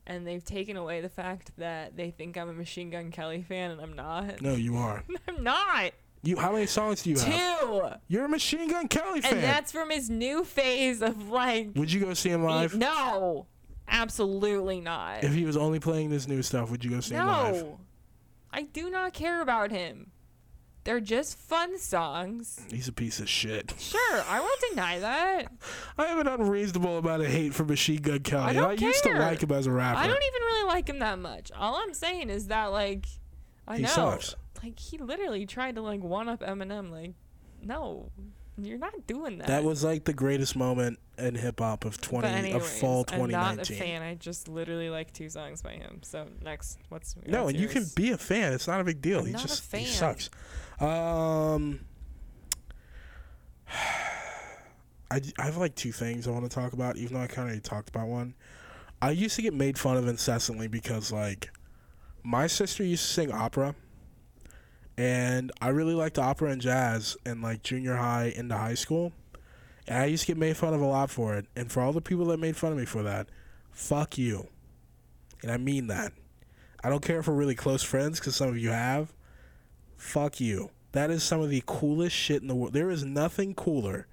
S2: and they've taken away the fact that they think I'm a Machine Gun Kelly fan, and I'm not.
S3: No, you <laughs> are.
S2: I'm not.
S3: You. How many songs do you have?
S2: Two.
S3: You're a Machine Gun Kelly fan.
S2: And that's from his new phase of like.
S3: would you go see him live?
S2: no, absolutely not.
S3: If he was only playing this new stuff, would you go see him live?
S2: no, I do not care about him. They're just fun songs.
S3: He's a piece of shit.
S2: Sure, I won't deny that. <laughs>
S3: I have an unreasonable amount of hate for Machine Gun Kelly.
S2: I don't
S3: used to like him as a rapper.
S2: I don't even really like him that much. All I'm saying is that like I
S3: He
S2: know
S3: sucks.
S2: like he literally tried to like one up Eminem like no. You're not doing that.
S3: That was like the greatest moment in hip hop of twenty
S2: anyways,
S3: of fall
S2: I'm not a fan. I just literally like two songs by him. So next, what's
S3: No,
S2: what's
S3: and you can be a fan. It's not a big deal.
S2: I'm
S3: he just he sucks. Um, I I have like two things I want to talk about, even though I kind of already talked about one. I used to get made fun of incessantly because like my sister used to sing opera, and I really liked opera and jazz in like junior high into high school, and I used to get made fun of a lot for it. And for all the people that made fun of me for that, fuck you, and I mean that. I don't care if we're really close friends because some of you have. Fuck you. That is some of the coolest shit in the world. There is nothing cooler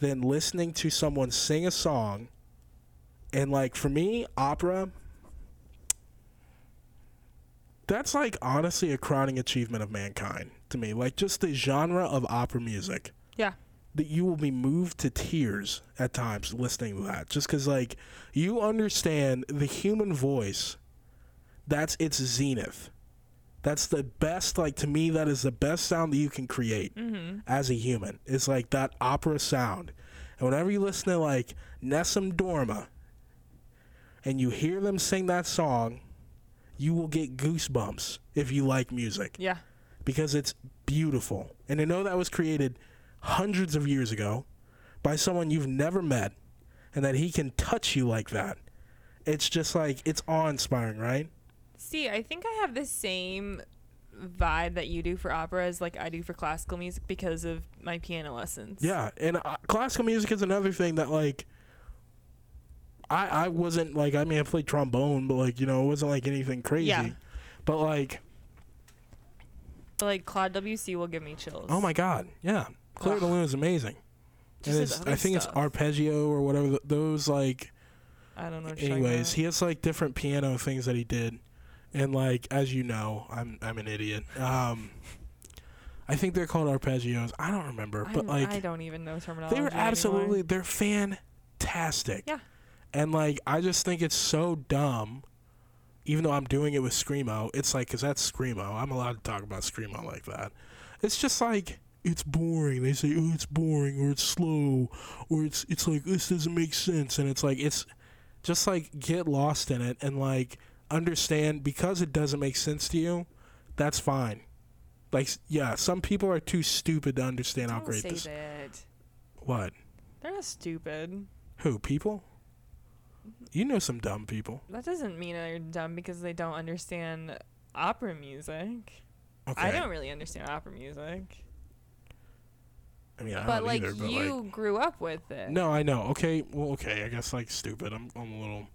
S3: than listening to someone sing a song. And, like, for me, opera, that's, like, honestly a crowning achievement of mankind to me. Like, just the genre of opera music
S2: Yeah.
S3: that you will be moved to tears at times listening to that just because like you understand the human voice that's its zenith that's the best like to me that is the best sound that you can create
S2: Mm-hmm.
S3: as a human It's like that opera sound and whenever you listen to like Nessun Dorma and you hear them sing that song you will get goosebumps if you like music
S2: Yeah.
S3: because it's beautiful. And to know that was created hundreds of years ago by someone you've never met and that he can touch you like that. It's just like it's awe-inspiring, right?
S2: See, I think I have the same vibe that you do for opera as like I do for classical music because of my piano lessons.
S3: Yeah, and uh, classical music is another thing that like I I wasn't like I mean I played trombone, but like you know it wasn't like anything crazy.
S2: Yeah.
S3: But like
S2: But, like Claude Debussy will give me chills.
S3: oh my god, yeah,
S2: Clair
S3: de Lune is amazing.
S2: Just
S3: and it's, I think
S2: stuff.
S3: it's arpeggio or whatever th- those like
S2: I don't know. What you're
S3: anyways he has like different piano things that he did and like as you know i'm i'm an idiot um i think they're called arpeggios i don't remember but
S2: I'm-
S3: like
S2: I don't even know terminology.
S3: they were
S2: anymore.
S3: absolutely they're fantastic
S2: Yeah.
S3: And like i just think it's so dumb even though i'm doing it with screamo it's like because that's screamo. I'm allowed to talk about screamo like that. It's just like it's boring. They say oh it's boring or it's slow or it's it's like this doesn't make sense. And it's like it's just like get lost in it and like understand because it doesn't make sense to you that's fine. Like yeah some people are too stupid to understand how
S2: Don't
S3: great
S2: say
S3: this
S2: that.
S3: what?
S2: They're not stupid.
S3: who people you know some dumb people
S2: That doesn't mean they're dumb because they don't understand opera music.
S3: okay
S2: I don't really understand opera music.
S3: I mean, I
S2: but
S3: don't
S2: like
S3: either, but like
S2: you
S3: like,
S2: grew up with it.
S3: no, I know. Okay, well, okay. I guess like stupid. I'm, I'm a little.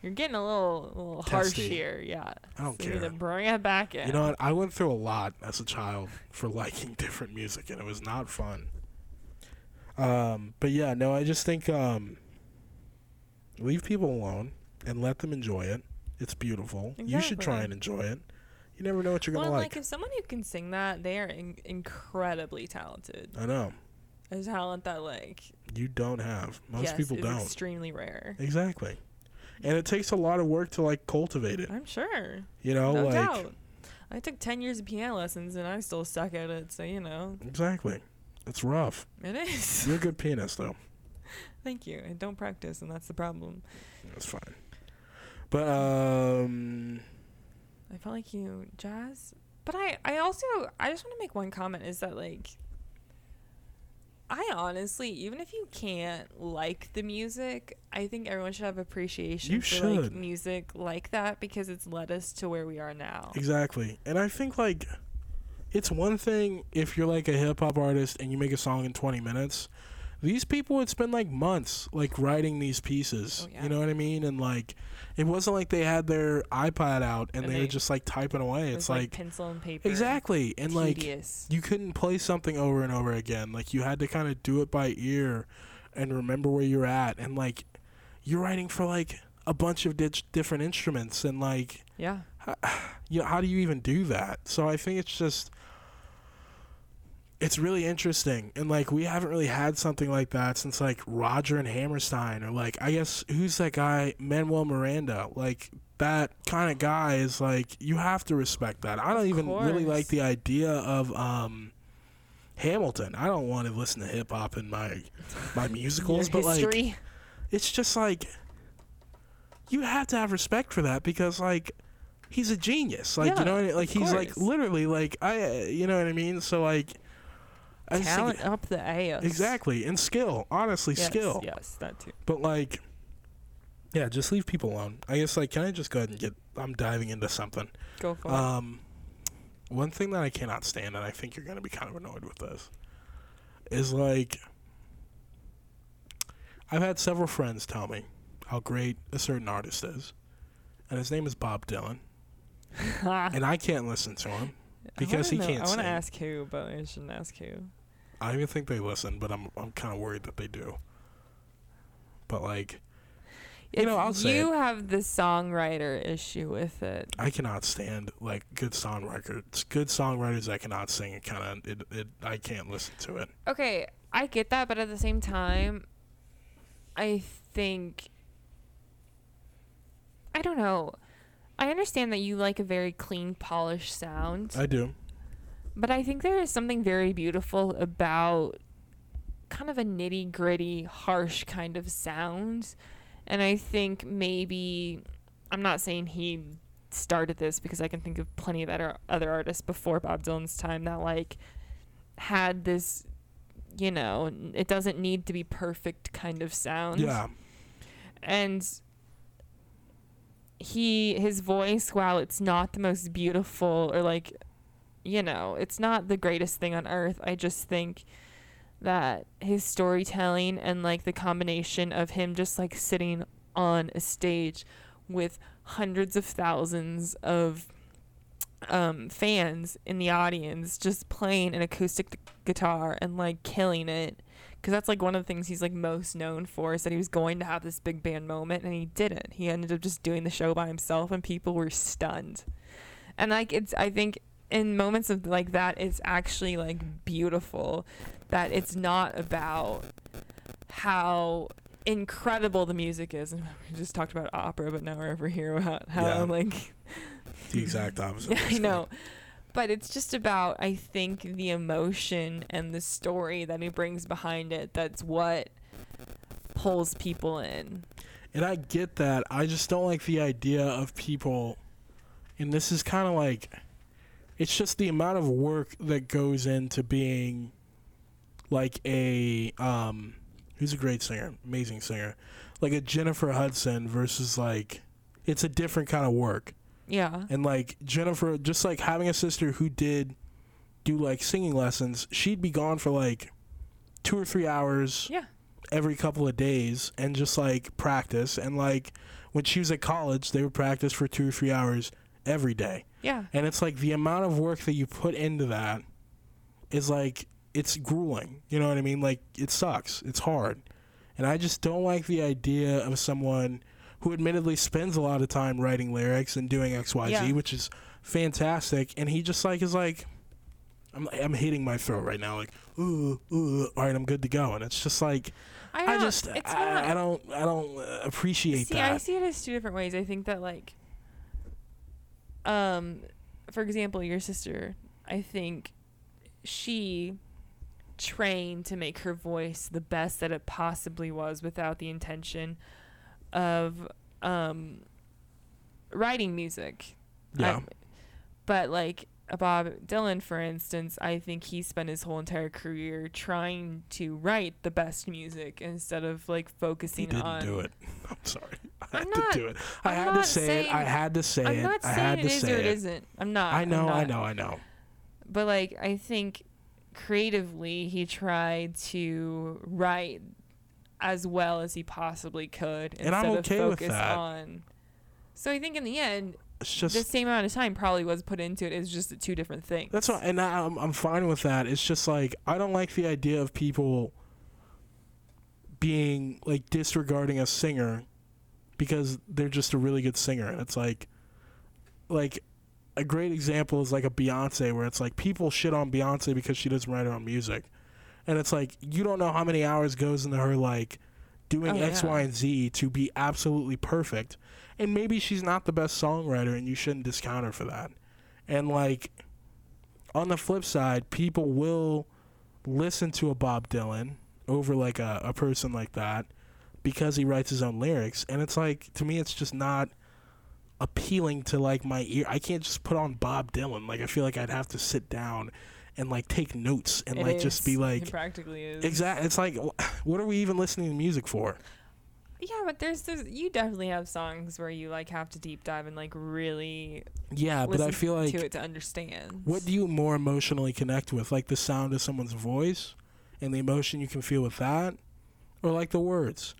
S2: You're getting a little, a little harsh here. Yeah.
S3: I don't
S2: So
S3: care.
S2: to bring it back in.
S3: You know what? I went through a lot as a child for <laughs> liking different music, and it was not fun. Um, but yeah, no, I just think um, leave people alone and let them enjoy it. It's beautiful. You should try and enjoy it. You never know what you're
S2: well,
S3: gonna like.
S2: like if someone who can sing that, they are in- incredibly talented.
S3: I know
S2: A talent that like
S3: you don't have. Most
S2: yes,
S3: people don't.
S2: extremely rare.
S3: exactly. And it takes a lot of work to like cultivate it.
S2: I'm sure.
S3: You know,
S2: no
S3: like
S2: doubt. I took 10 years of piano lessons and I still suck at it, so you know,
S3: exactly. It's rough.
S2: it is.
S3: You're a <laughs> good pianist, though.
S2: Thank you. I don't practice, and that's the problem.
S3: That's fine. But um,
S2: I felt like you jazz, but I I also I just want to make one comment is that like I honestly even if you can't like the music, I think everyone should have appreciation
S3: You
S2: for like music like that because it's led us to where we are now.
S3: exactly. And I think like it's one thing if you're like a hip hop artist and you make a song in 20 minutes. These people would spend like months like writing these pieces.
S2: Oh, yeah.
S3: You know what I mean? And like it wasn't like they had their iPad out and,
S2: And
S3: they,
S2: they-
S3: were just like typing away. It's
S2: like,
S3: like
S2: pencil and paper.
S3: exactly. And like you couldn't play something over and over again. Like you had to kind of do it by ear and remember where you're at. And like you're writing for like a bunch of di- different instruments and like
S2: yeah. <sighs>
S3: you know how do you even do that? So I think it's just it's really interesting and like we haven't really had something like that since like Roger and Hammerstein or like I guess who's that guy Manuel Miranda like that kind of guy is like you have to respect that. I don't even really like the idea of um Hamilton. I don't want to listen to hip hop in my my musicals, but like it's just like you have to have respect for that because like he's a genius. Like
S2: Yeah,
S3: you know, what I mean? like he's like literally like I, uh, you know what I mean. So like, I just think-
S2: talent up the ass.
S3: exactly and skill, honestly,
S2: Yes,
S3: skill.
S2: Yes, that too.
S3: But like, yeah, just leave people alone. I guess like, can I just go ahead and get? I'm diving into something.
S2: Go for it.
S3: Um, one thing that I cannot stand, and I think you're gonna be kind of annoyed with this, is like, I've had several friends tell me how great a certain artist is, and his name is Bob Dylan, <laughs> and I can't listen to him because he
S2: know-
S3: can't
S2: I want to ask who, but I shouldn't ask who.
S3: I don't even think they listen, but I'm I'm kind of worried that they do. But like, You know, I'll say
S2: you have the songwriter issue with it.
S3: I cannot stand like good songwriters, good songwriters that cannot sing. It kind of it, it I can't listen to it.
S2: Okay, I get that, but at the same time, I think I don't know. I understand that you like a very clean, polished sound,
S3: I do.
S2: But I think there is something very beautiful about kind of a nitty gritty, harsh kind of sound. And I think maybe I'm not saying he started this because I can think of plenty of other other artists before Bob Dylan's time that like had this you know, it doesn't need to be perfect kind of sound.
S3: Yeah,
S2: And he his voice, while it's not the most beautiful or like you know, it's not the greatest thing on earth. I just think that his storytelling and like the combination of him just like sitting on a stage with hundreds of thousands of um, fans in the audience just playing an acoustic guitar and like killing it. Because that's like one of the things he's like most known for is that he was going to have this big band moment and he didn't. He ended up just doing the show by himself and people were stunned. And like it's i think in moments of like that it's actually like beautiful that it's not about how incredible the music is and <laughs> we just talked about opera but now we're over here about how
S3: Yeah.
S2: like
S3: the exact opposite. <laughs>
S2: I know. But it's just about I think the emotion and the story that he brings behind it that's what pulls people in.
S3: And I get that. I just don't like the idea of people, and this is kind of like, it's just the amount of work that goes into being like a, um, who's a great singer, amazing singer, like a Jennifer Hudson versus like, it's a different kind of work.
S2: Yeah.
S3: And like Jennifer, just like having a sister who did do like singing lessons, she'd be gone for like two or three hours
S2: Yeah.
S3: every couple of days and just like practice. And like when she was at college, they would practice for two or three hours every day.
S2: Yeah.
S3: And it's like the amount of work that you put into that is like it's grueling. You know what I mean? Like it sucks. It's hard. And I just don't like the idea of someone who admittedly spends a lot of time writing lyrics and doing XYZ,
S2: Yeah.
S3: which is fantastic. And he just like is like I'm I'm hitting my throat right now, like, ooh, ooh, all right, I'm good to go. And it's just like
S2: I,
S3: I, just I,
S2: not,
S3: I don't I don't uh, appreciate
S2: see,
S3: that.
S2: I see it as two different ways. I think that like um for example, your sister, I think she trained to make her voice the best that it possibly was without the intention of um writing music.
S3: yeah,
S2: I- but like Bob Dylan, for instance, I think he spent his whole entire career trying to write the best music instead of like focusing he
S3: didn't
S2: on.
S3: do it. <laughs> I'm sorry, I
S2: I'm
S3: had
S2: not-
S3: to do it. I
S2: I'm
S3: had to
S2: not
S3: say it. I had to say
S2: I'm
S3: it.
S2: not
S3: I
S2: saying
S3: had
S2: it
S3: to
S2: is or it isn't. I'm not.
S3: I
S2: I'm
S3: know, I know, I know.
S2: But like, I think creatively, he tried to write as well as he possibly could
S3: And I'm
S2: instead
S3: okay
S2: of focus on. So I think in the end,
S3: It's just
S2: the same amount of time probably was put into it. It's just two different things.
S3: That's why, and I, I'm I'm fine with that. It's just like I don't like the idea of people being like disregarding a singer because they're just a really good singer, and it's like, like a great example is like a Beyonce, where it's like people shit on Beyonce because she doesn't write her own music, and it's like you don't know how many hours goes into her like doing
S2: Oh,
S3: X,
S2: yeah.
S3: Y, and Z to be absolutely perfect, and maybe she's not the best songwriter, and you shouldn't discount her for that. And like on the flip side, people will listen to a Bob Dylan over like a, a person like that because he writes his own lyrics and it's like to me it's just not appealing to like my ear. I can't just put on Bob Dylan. Like I feel like I'd have to sit down and like take notes and
S2: It
S3: like just be like
S2: it practically is.
S3: exact it's like what are we even listening to music for?
S2: Yeah, but there's there's you definitely have songs where you like have to deep dive and like really
S3: Yeah, but I feel like
S2: to it to understand.
S3: what do you more emotionally connect with? Like the sound of someone's voice and the emotion you can feel with that or like the words?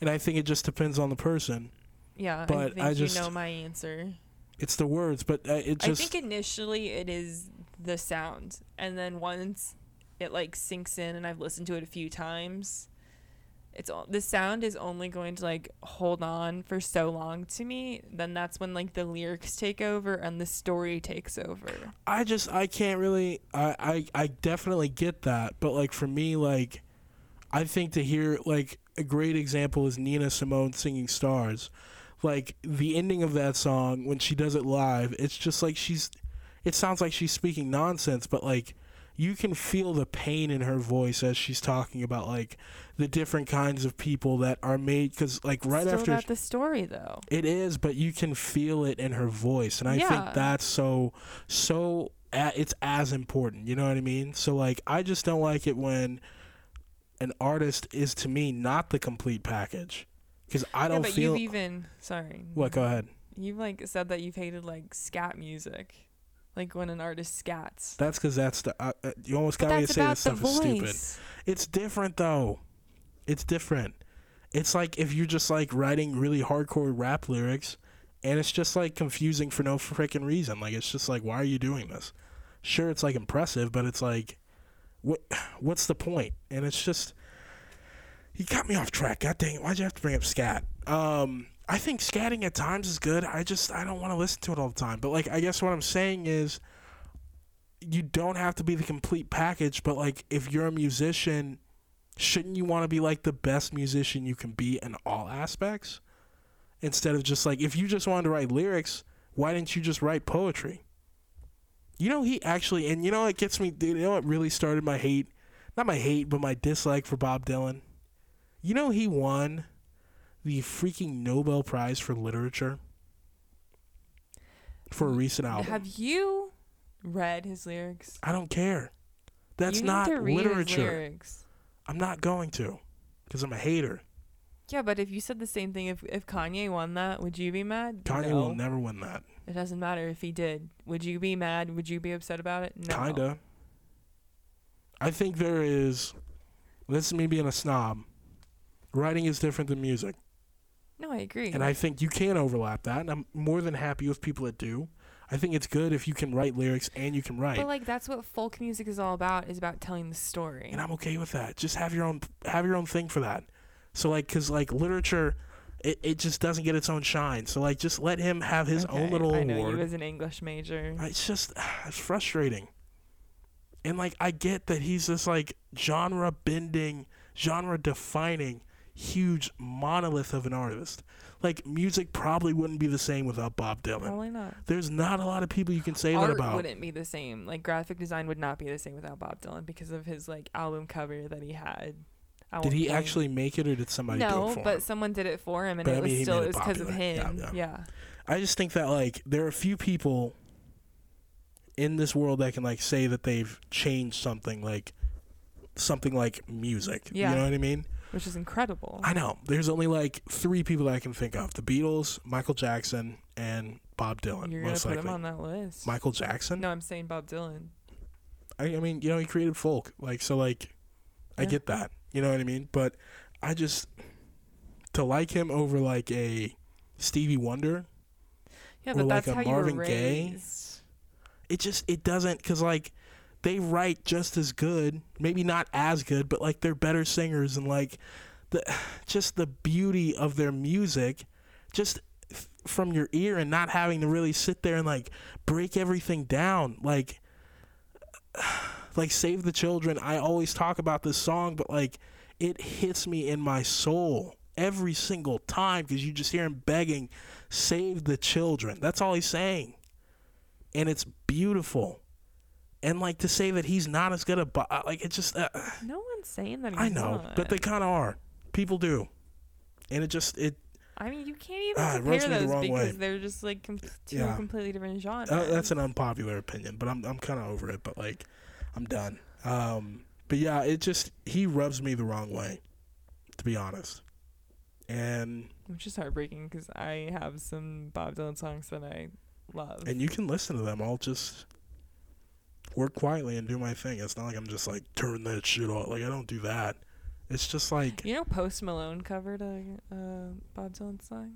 S3: And I think it just depends on the person.
S2: Yeah,
S3: but
S2: I think
S3: I
S2: you
S3: just-
S2: know my answer.
S3: It's the words, but uh, it just
S2: I think initially it is the sound, and then once it like sinks in, and I've listened to it a few times, it's all the sound is only going to like hold on for so long to me. Then that's when like the lyrics take over and the story takes over.
S3: I just I can't really I, I I definitely get that, but like for me like I think to hear like a great example is Nina Simone singing Stars. Like the ending of that song when she does it live, it's just like she's it sounds like she's speaking nonsense, but like you can feel the pain in her voice as she's talking about like the different kinds of people that are made cuz like right
S2: Still
S3: after
S2: about the story though.
S3: it is, but you can feel it in her voice, and I
S2: Yeah.
S3: think that's so so. It's as important, you know what I mean. So like, I just don't like it when an artist is to me not the complete package, because I don't
S2: but
S3: feel.
S2: you've even sorry.
S3: what? Go ahead.
S2: You've like said that you've hated like scat music, like when an artist scats.
S3: That's because that's the. Uh, uh, you almost got me to say this stuff is stupid. It's different though. It's different. It's like if you're just like writing really hardcore rap lyrics and it's just like confusing for no freaking reason. Like it's just like why are you doing this? Sure it's like impressive, but it's like what <sighs> what's the point? And it's just he got me off track. God dang it. Why'd you have to bring up scat? Um I think scatting at times is good. I just I don't want to listen to it all the time. But like I guess what I'm saying is you don't have to be the complete package, but like if you're a musician, shouldn't you want to be like the best musician you can be in all aspects? Instead of just like if you just wanted to write lyrics, why didn't you just write poetry? You know he actually and you know it gets me you know what really started my hate? Not my hate, but my dislike for Bob Dylan. You know he won the freaking Nobel Prize for literature for a recent album.
S2: Have you read his lyrics?
S3: I don't care. That's
S2: you
S3: not
S2: to read His
S3: literature.
S2: lyrics.
S3: I'm not going to because I'm a hater.
S2: Yeah, but if you said the same thing, if if Kanye won that, would you be mad?
S3: Kanye
S2: no.
S3: will never win that.
S2: It doesn't matter if he did. Would you be mad? Would you be upset about it? No.
S3: Kinda. I think there is. This is me being a snob. Writing is different than music,
S2: No, I agree.
S3: and I think you can overlap that. And I'm more than happy with people that do. I think it's good if you can write lyrics and you can write,
S2: But like that's what folk music is all about. Is about telling the story.
S3: and I'm okay with that. Just have your own have your own thing for that. So like, cause like literature, it, it just doesn't get its own shine. So like, just let him have his own
S2: Okay,
S3: little
S2: I know
S3: award.
S2: you as an English major.
S3: It's just <sighs> it's frustrating. And like I get that he's this like genre bending, genre defining, huge monolith of an artist. Like music probably wouldn't be the same without Bob Dylan.
S2: Probably not.
S3: There's not a lot of people you can say that
S2: Art
S3: about.
S2: wouldn't be the same. Like graphic design would not be the same without Bob Dylan because of his like album cover that he had. at
S3: Did he actually make it or did somebody do
S2: No,
S3: it for
S2: but
S3: him?
S2: someone did it for him, and
S3: But
S2: it was
S3: mean, he
S2: still it
S3: it
S2: was because of
S3: popular. Yeah,
S2: him.
S3: yeah.
S2: yeah.
S3: I just think that like there are a few people in this world that can like say that they've changed something like something like music.
S2: Yeah.
S3: You know what I mean?
S2: Which is incredible.
S3: I know. There's only like three people that I can think of: the Beatles, Michael Jackson, and Bob Dylan.
S2: You're gonna
S3: most
S2: put
S3: likely.
S2: him on that list.
S3: Michael Jackson.
S2: No, I'm saying Bob Dylan.
S3: I, I mean, you know, he created folk. Like, so, like, I
S2: Yeah.
S3: get that. You know what I mean? But I just to like him over like a Stevie Wonder.
S2: Yeah,
S3: Or
S2: but
S3: like
S2: that's
S3: a
S2: how
S3: Marvin
S2: you were
S3: Gaye.
S2: raised.
S3: It just it doesn't because like they write just as good, maybe not as good, but like they're better singers and like the <sighs> just the beauty of their music, just f- from your ear and not having to really sit there and like break everything down. Like <sighs> like save the children i always talk about this song but like it hits me in my soul every single time because you just hear him begging save the children. That's all he's saying. And it's beautiful and like to say that he's not as good a Bob, like it just uh, <sighs>
S2: No one's saying that he's
S3: I know,
S2: not.
S3: but they kind of are. People do, and it just it
S2: I mean, you can't even
S3: it
S2: compare
S3: me the
S2: those because
S3: way.
S2: they're just like com- two
S3: Yeah.
S2: completely different genres.
S3: uh, that's an unpopular opinion, but I'm I'm kind of over it. But like, I'm done. Um, but yeah, it just he rubs me the wrong way, to be honest. And
S2: which is heartbreaking because I have some Bob Dylan songs that I love.
S3: and you can listen to them. I'll just work quietly and do my thing. It's not like I'm just like turn that shit off. Like I don't do that. It's just like
S2: you know, Post Malone covered a, a Bob Dylan song.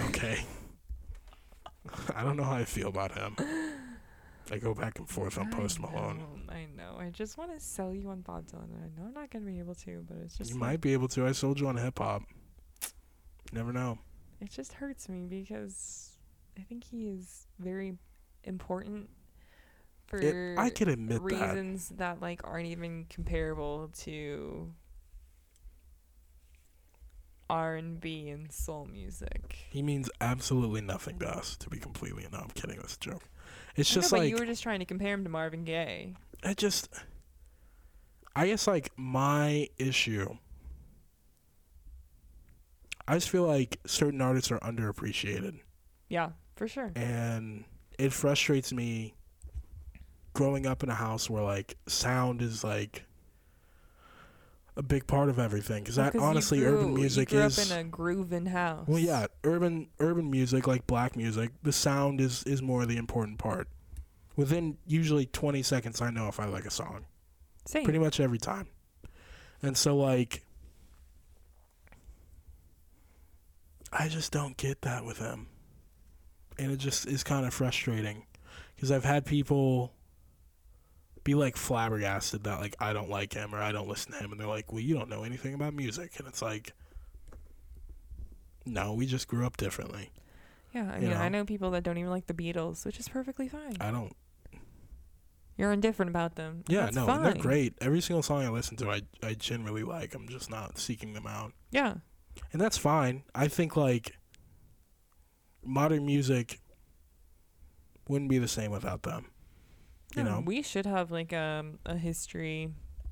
S3: okay. <laughs> I don't know how I feel about him. <gasps> I go back and forth on Post Malone.
S2: know, I know. I just want to sell you on Bob Dylan, and I know I'm not gonna be able to, but it's just
S3: You
S2: like-
S3: might be able to. I sold you on hip hop. Never know.
S2: it just hurts me because I think he is very important for
S3: It, I can admit
S2: reasons that. like aren't even comparable to R and B and soul music.
S3: He means absolutely nothing to us, to be completely. No, I'm kidding. That's a joke. It's
S2: I know,
S3: just
S2: but
S3: like
S2: you were just trying to compare him to Marvin Gaye.
S3: I just I guess like my issue I just feel like certain artists are underappreciated
S2: Yeah, for sure.
S3: and it frustrates me growing up in a house where like sound is like a big part of everything
S2: Well,
S3: that honestly
S2: grew-
S3: urban music
S2: you grew
S3: is
S2: up in a grooving house.
S3: well yeah urban urban music like black music the sound is is more the important part within usually 20 seconds i know if i like a song
S2: Same.
S3: pretty much every time. And so like I just don't get that with him. And it just is kind of frustrating cuz I've had people be like flabbergasted that like I don't like him or I don't listen to him and they're like, "Well, you don't know anything about music." And it's like no, we just grew up differently.
S2: Yeah, I
S3: you
S2: mean, I
S3: know?
S2: know people that don't even like the Beatles, which is perfectly fine.
S3: I don't
S2: You're indifferent about them.
S3: Yeah,
S2: That's
S3: no, they're great. Every single song I listen to, I I genuinely like. I'm just not seeking them out.
S2: Yeah,
S3: and that's fine. I think like modern music wouldn't be the same without them. You
S2: No,
S3: know,
S2: we should have like um, a history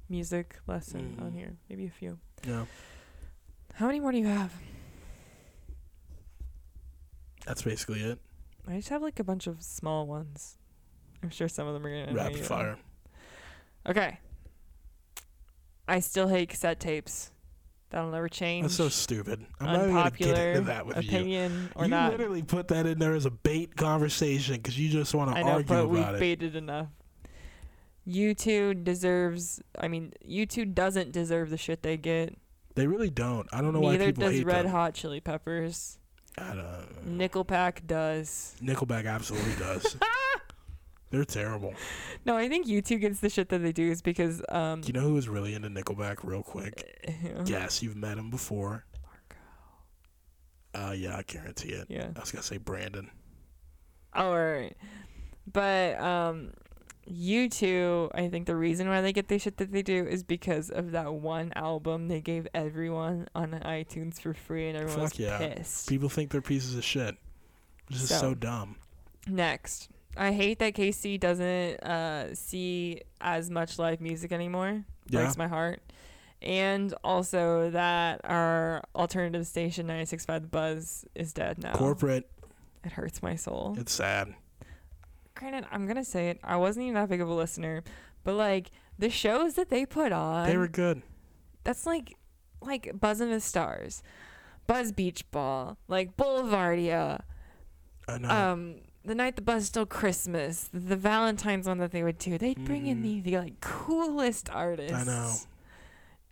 S2: music lesson on
S3: Mhm.
S2: here. Maybe a few.
S3: yeah,
S2: How many more do you have?
S3: that's basically it.
S2: I just have like a bunch of small ones. I'm sure some of them are gonna
S3: Rapid fire.
S2: Okay. I still hate cassette tapes. That'll never change.
S3: That's so stupid. I'm not even gonna get
S2: Unpopular
S3: into that with you.
S2: opinion or
S3: you
S2: not.
S3: literally put that in there as a bait conversation because you just want
S2: I
S3: to
S2: know,
S3: argue
S2: but we've
S3: about it.
S2: baited enough. U2 deserves. I mean, U2 doesn't deserve the shit they get.
S3: They really don't. I don't know why
S2: Neither
S3: people
S2: does
S3: hate
S2: Red
S3: them.
S2: Hot Chili Peppers.
S3: I don't.
S2: Nickelback does.
S3: Nickelback absolutely does. <laughs> They're terrible.
S2: No, I think U2 gets the shit that they do is because um.
S3: Do you know who was really into Nickelback? Real quick.
S2: yeah.
S3: Yes, you've met him before. Uh, yeah, I guarantee it.
S2: Yeah.
S3: I was gonna say Brandon.
S2: All right. But um U2, I think the reason why they get the shit that they do is because of that one album they gave everyone on iTunes for free and everyone
S3: Fuck
S2: was
S3: yeah.
S2: pissed.
S3: People think they're pieces of shit. This is
S2: So-
S3: so dumb.
S2: Next. I hate that KC doesn't uh see as much live music anymore.
S3: Yeah.
S2: Breaks my heart. And also that our alternative station 96.5 The Buzz is dead now.
S3: Corporate.
S2: It hurts my soul.
S3: It's sad.
S2: granted, I'm gonna say it. I wasn't even that big of a listener, but like the shows that they put on,
S3: They were good.
S2: that's like like Buzzing with Stars, Buzz Beach Ball, like Boulevardia,
S3: I know.
S2: um, the night the Buzz stole Christmas, the Valentine's one that they would do. They'd bring in the, the like coolest artists.
S3: I know.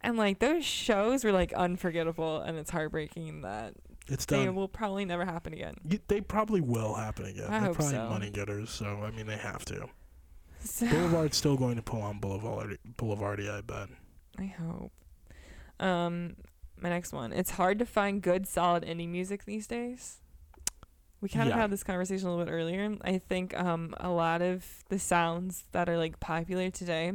S2: And like those shows were like unforgettable, and it's heartbreaking that
S3: it's
S2: they will probably never happen again.
S3: Y- They probably will happen again.
S2: I
S3: They're
S2: hope
S3: probably
S2: so.
S3: money getters, so I mean they have to.
S2: So,
S3: Boulevard's still going to pull on Boulevard Boulevardia, I bet.
S2: I hope. Um, my next one. It's hard to find good, solid indie music these days. We kind of
S3: Yeah.
S2: had this conversation a little bit earlier. I think um a lot of the sounds that are like popular today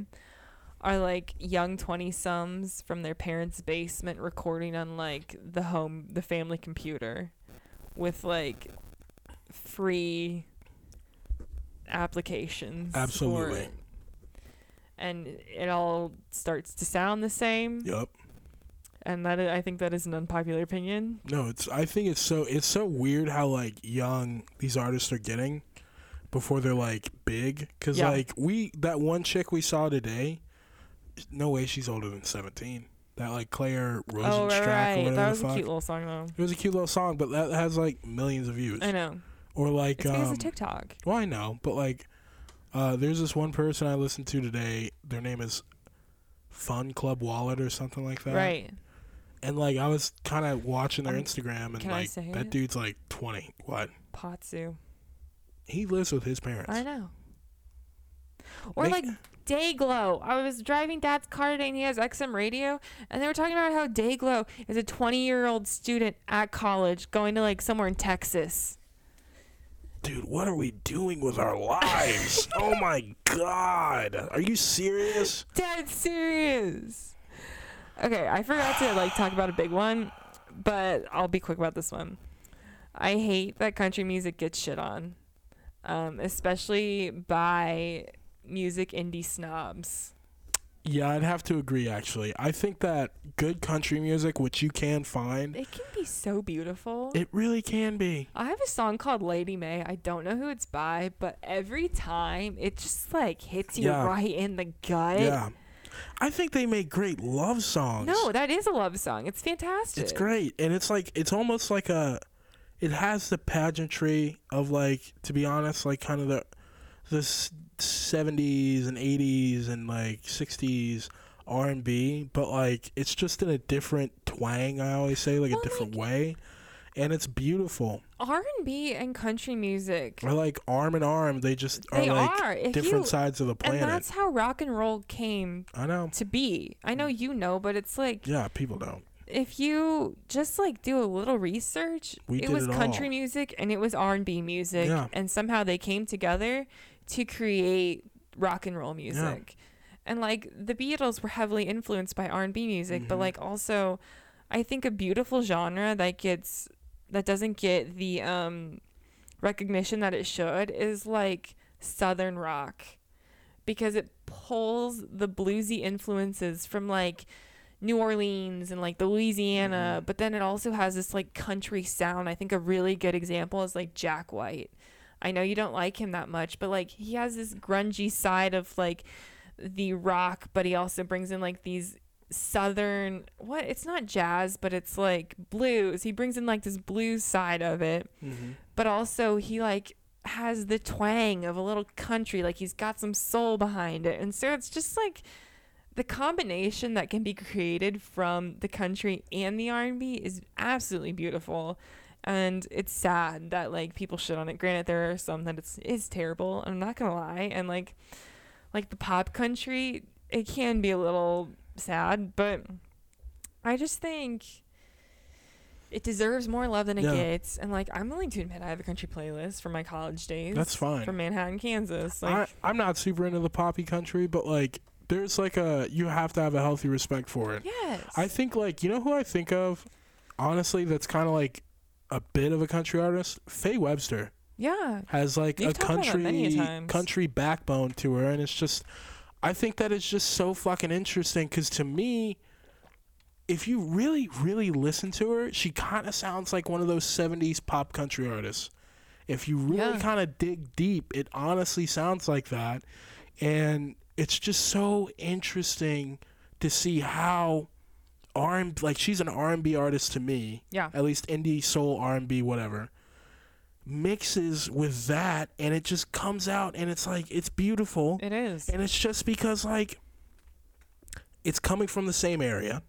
S2: are like young twenty sums from their parents' basement recording on like the home the family computer with like free applications.
S3: Absolutely.
S2: And it all starts to sound the same,
S3: Yep.
S2: And that I I think that is an unpopular opinion.
S3: No, it's. I think it's so. It's so weird how like young these artists are getting before they're like big. Cause
S2: Yeah.
S3: like we that one chick we saw today, no way she's older than seventeen. That like Claire Rosinkranz
S2: oh, right,
S3: or
S2: right.
S3: whatever
S2: That was a cute little song, though.
S3: it was a cute little song, but that has like millions of views.
S2: I know.
S3: Or like
S2: It's
S3: um,
S2: of TikTok.
S3: Well, I know, but like, uh, there's this one person I listened to today. Their name is Fun Club Wallet or something like that.
S2: Right.
S3: And like, I was kind of watching their
S2: Um,
S3: Instagram, and like, that
S2: it?
S3: dude's like 20. What?
S2: Potsu.
S3: He lives with his parents.
S2: I know. Or
S3: Make-
S2: like Dayglow. I was driving Dad's car today, and he has XM radio, and they were talking about how Dayglow is a 20-year-old student at college going to like somewhere in Texas.
S3: Dude, what are we doing with our lives? <laughs> oh my god, are you serious?
S2: Dead serious. Okay, I forgot to like talk about a big one, but I'll be quick about this one. I hate that country music gets shit on, um, especially by music indie snobs.
S3: Yeah, I'd have to agree. Actually, I think that good country music, which you can find,
S2: It can be so beautiful.
S3: it really can be.
S2: I have a song called Lady May. I don't know who it's by, but every time it just like hits you
S3: Yeah.
S2: right in the gut.
S3: Yeah, I think they make great love songs.
S2: No, that is a love song. It's fantastic.
S3: It's great, and it's like it's almost like a. It has the pageantry of like, to be honest, like kind of the, the seventies and eighties and like sixties R and B, but like it's just in a different twang. I always say like
S2: Well,
S3: a different
S2: like-
S3: way, and it's beautiful.
S2: R&B and country music.
S3: are like arm in arm, they just are
S2: They
S3: like
S2: are.
S3: Different
S2: you-
S3: sides of the planet.
S2: And that's how rock and roll came
S3: I know.
S2: to be. I know you know, but it's like
S3: Yeah, people don't.
S2: if you just like do a little research,
S3: We
S2: it was
S3: it
S2: country
S3: all.
S2: music and it was R&B music
S3: Yeah.
S2: and somehow they came together to create rock and roll music. And like the Beatles were heavily influenced by R&B music, but
S3: Mhm.
S2: like also I think a beautiful genre that gets that doesn't get the um recognition that it should is like southern rock because it pulls the bluesy influences from like New Orleans and like the Louisiana,
S3: Mhm.
S2: but then it also has this like country sound. I think a really good example is like Jack White. I know you don't like him that much, but like he has this grungy side of like the rock, but he also brings in like these southern what it's not jazz, but it's like blues. He brings in like this blues side of it.
S3: Mm-hmm.
S2: but also he like has the twang of a little country like he's got some soul behind it. And so it's just like the combination that can be created from the country and the R&B is absolutely beautiful. And it's sad that like people shit on it. Granted there are some that it's is terrible I'm not gonna lie. And like like the pop country it can be a little sad but I just think it deserves more love than it
S3: Yeah.
S2: gets. And like, I'm willing to admit I have a country playlist from my college days.
S3: That's fine.
S2: From Manhattan, Kansas. Like,
S3: I, I'm not super into the poppy country, but like there's like a you have to have a healthy respect for it.
S2: yes.
S3: I think like you know who I think of, honestly, that's kind of like a bit of a country artist. Faye Webster
S2: yeah.
S3: has like
S2: You've
S3: a
S2: talked about that many
S3: country
S2: times.
S3: country backbone to her, and it's just I think that is just so fucking interesting because to me. If you really, really listen to her, she kind of sounds like one of those 70s pop country artists. If you really
S2: Yeah.
S3: kind of dig deep, it honestly sounds like that. And it's just so interesting to see how R and like she's an R and B artist to me,
S2: Yeah.
S3: at least indie soul R and B whatever, mixes with that, and it just comes out, and it's like it's beautiful,
S2: It is.
S3: and it's just because like it's coming from the same area.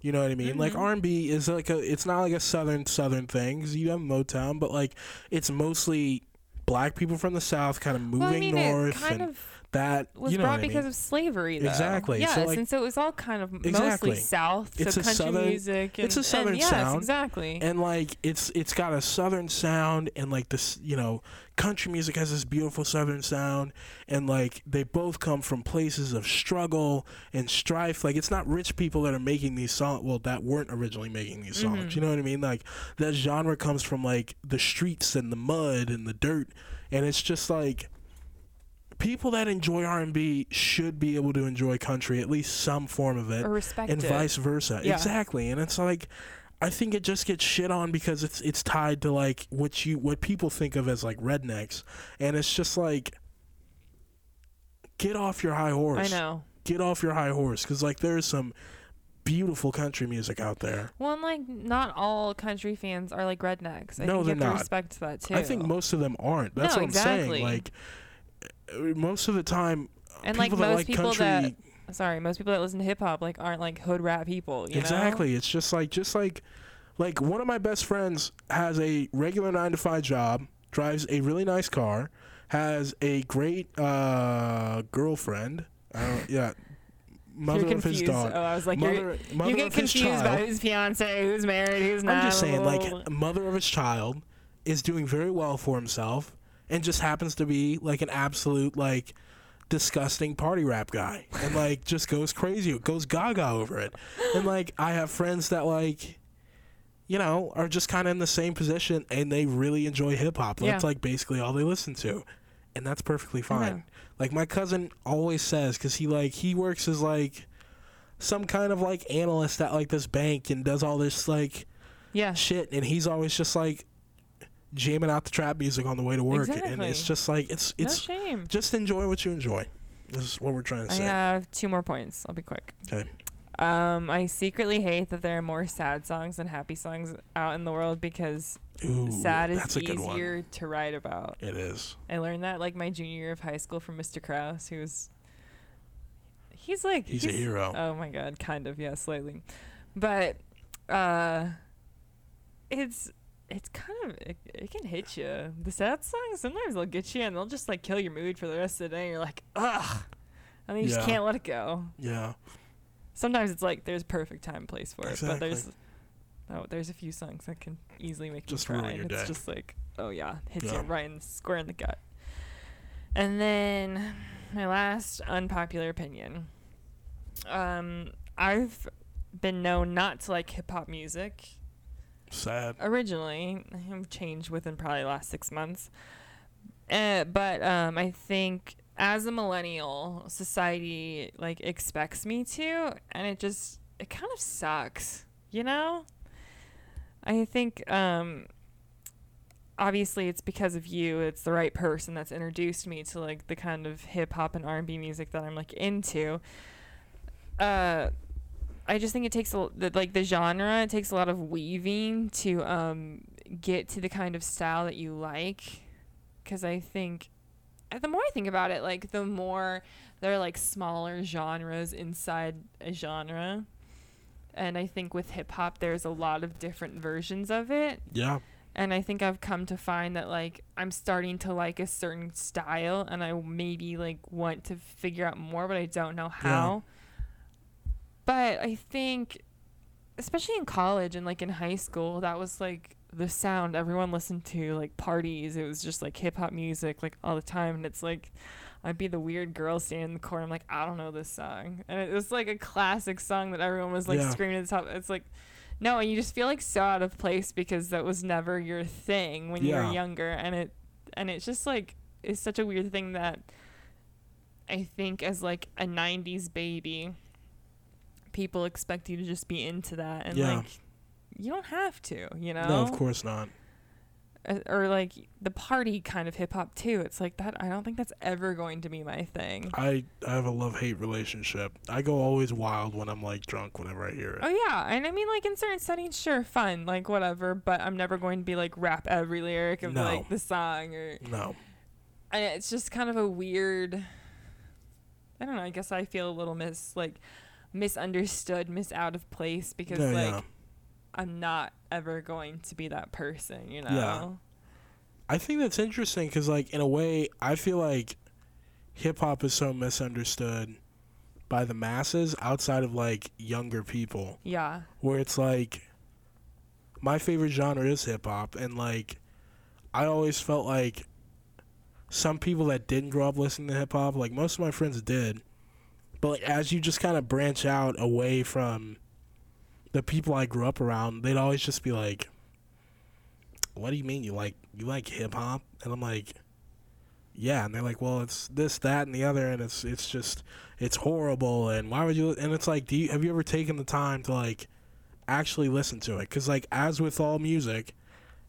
S3: You know what I mean? Like
S2: Mhm.
S3: R and B is like a, it's not like a southern southern thing 'cause you have Motown, but like it's mostly black people from the south kind of moving
S2: well, I mean,
S3: north
S2: it kind
S3: and
S2: of
S3: that
S2: was
S3: you know
S2: brought
S3: what I mean?
S2: because of slavery, though.
S3: Exactly. So,
S2: Yes,
S3: like-
S2: and so it was all kind of
S3: Exactly.
S2: mostly south.
S3: It's
S2: so
S3: a
S2: country
S3: southern-
S2: music. And,
S3: it's a southern
S2: and yes,
S3: sound,
S2: exactly.
S3: and like it's it's got a southern sound and like this you know country music has this beautiful southern sound and like they both come from places of struggle and strife like it's not rich people that are making these songs well that weren't originally making these songs
S2: Mhm.
S3: you know what i mean like that genre comes from like the streets and the mud and the dirt and it's just like people that enjoy R&B should be able to enjoy country at least some form of it
S2: or respect
S3: and
S2: it.
S3: vice versa.
S2: Yeah.
S3: Exactly. And it's like I think it just gets shit on because it's it's tied to like what you what people think of as like rednecks. And it's just like get off your high horse.
S2: I know.
S3: Get off your high horse cuz like there's some beautiful country music out there.
S2: Well, and like not all country fans are like rednecks. I
S3: No,
S2: think you
S3: they're
S2: have to
S3: not.
S2: respect that too.
S3: I think most of them aren't. That's
S2: No,
S3: what I'm
S2: exactly.
S3: saying. Like most of the time
S2: and like most
S3: like
S2: people
S3: country
S2: that sorry, most people that listen to hip hop like aren't like hood rap people. You
S3: exactly. It's just like just like like one of my best friends has a regular nine to five job, drives a really nice car, has a great uh, girlfriend. I yeah, <laughs> mother
S2: You're
S3: of his
S2: confused.
S3: dog.
S2: Oh, I was like,
S3: mother, mother
S2: you get confused about who's fiance, who's married, who's not.
S3: I'm just saying, like, mother of his child is doing very well for himself, and just happens to be like an absolute like disgusting party rap guy, and like just goes crazy, goes gaga over it. And like, I have friends that like, you know, are just kind of in the same position, and they really enjoy hip hop. That's
S2: Yeah.
S3: like basically all they listen to, and that's perfectly fine. Like my cousin always says, because he like he works as like some kind of like analyst at like this bank and does all this like
S2: yeah,
S3: shit and he's always just like jamming out the trap music on the way to work and it's just like it's it's
S2: no shame.
S3: just enjoy what you enjoy this is what we're trying to say.
S2: I have two more points. I'll be quick.
S3: okay
S2: Um, I secretly hate that there are more sad songs than happy songs out in the world because
S3: Ooh,
S2: sad is
S3: that's a good one
S2: easier to write about.
S3: it is
S2: I learned that like my junior year of high school from Mr. Krause, who was he's like
S3: he's, a hero
S2: Oh my god, kind of, yeah, slightly. But uh it's it's kind of it, it can hit you. The sad songs sometimes they'll get you and they'll just like kill your mood for the rest of the day. You're like, ugh, and you just can't let it go.
S3: yeah
S2: Sometimes it's like there's a perfect time and place for it, but there's oh there's a few songs that can easily make
S3: Just
S2: you cry.
S3: ruin your
S2: it's
S3: day.
S2: just like oh yeah, hits
S3: Yeah.
S2: you right in the square in the gut. And then my last unpopular opinion. Um, I've been known not to like hip hop music
S3: sad
S2: originally. I've changed within probably the last six months. Uh, but um, I think as a millennial, society like expects me to, and it just it kind of sucks, you know. I think um, obviously it's because of you. It's the right person that's introduced me to like the kind of hip hop and R and B music that I'm like into. Uh, I just think it takes a the, like the genre. It takes a lot of weaving to um get to the kind of style that you like. Because I think, uh, the more I think about it, like the more there are like smaller genres inside a genre. And I think with hip hop, there's a lot of different versions of it.
S3: yeah
S2: And I think I've come to find that like I'm starting to like a certain style and I maybe like want to figure out more, but I don't know how. But I think especially in college and like in high school, that was like the sound everyone listened to, like parties. It was just like hip hop music like all the time and it's like I'd be the weird girl standing in the corner. I'm like, I don't know this song. And it was like a classic song that everyone was like
S3: Yeah.
S2: screaming at the top. It's like no, and you just feel like so out of place because that was never your thing when you
S3: Yeah.
S2: were younger, and it and it's just like it's such a weird thing that I think as like a '90s baby, people expect you to just be into that, and
S3: Yeah.
S2: like you don't have to, you know.
S3: no of course not
S2: Uh, Or like the party kind of hip hop too. It's like that. I don't think that's ever going to be my thing.
S3: i i have a love-hate relationship i go always wild when i'm like drunk whenever i hear it
S2: Oh yeah, and I mean like in certain settings, sure, fun, like whatever. But I'm never going to be like rap every lyric of
S3: No.
S2: like the song or.
S3: no
S2: And it's just kind of a weird. I don't know. I guess I feel a little miss like misunderstood, miss out of place because
S3: Yeah,
S2: like
S3: yeah.
S2: I'm not ever going to be that person, you know.
S3: Yeah. I think that's interesting because, like, in a way, I feel like hip hop is so misunderstood by the masses outside of like younger people,
S2: Yeah.
S3: where it's like my favorite genre is hip hop, and like I always felt like some people that didn't grow up listening to hip hop, like most of my friends did, but like, as you just kind of branch out away from the people I grew up around, they'd always just be like, "What do you mean you like you like hip hop?" And I'm like, yeah, and they're like, well, it's this, that, and the other, and it's it's just it's horrible, and why would you? And it's like, do you have you ever taken the time to like actually listen to it? Because like as with all music,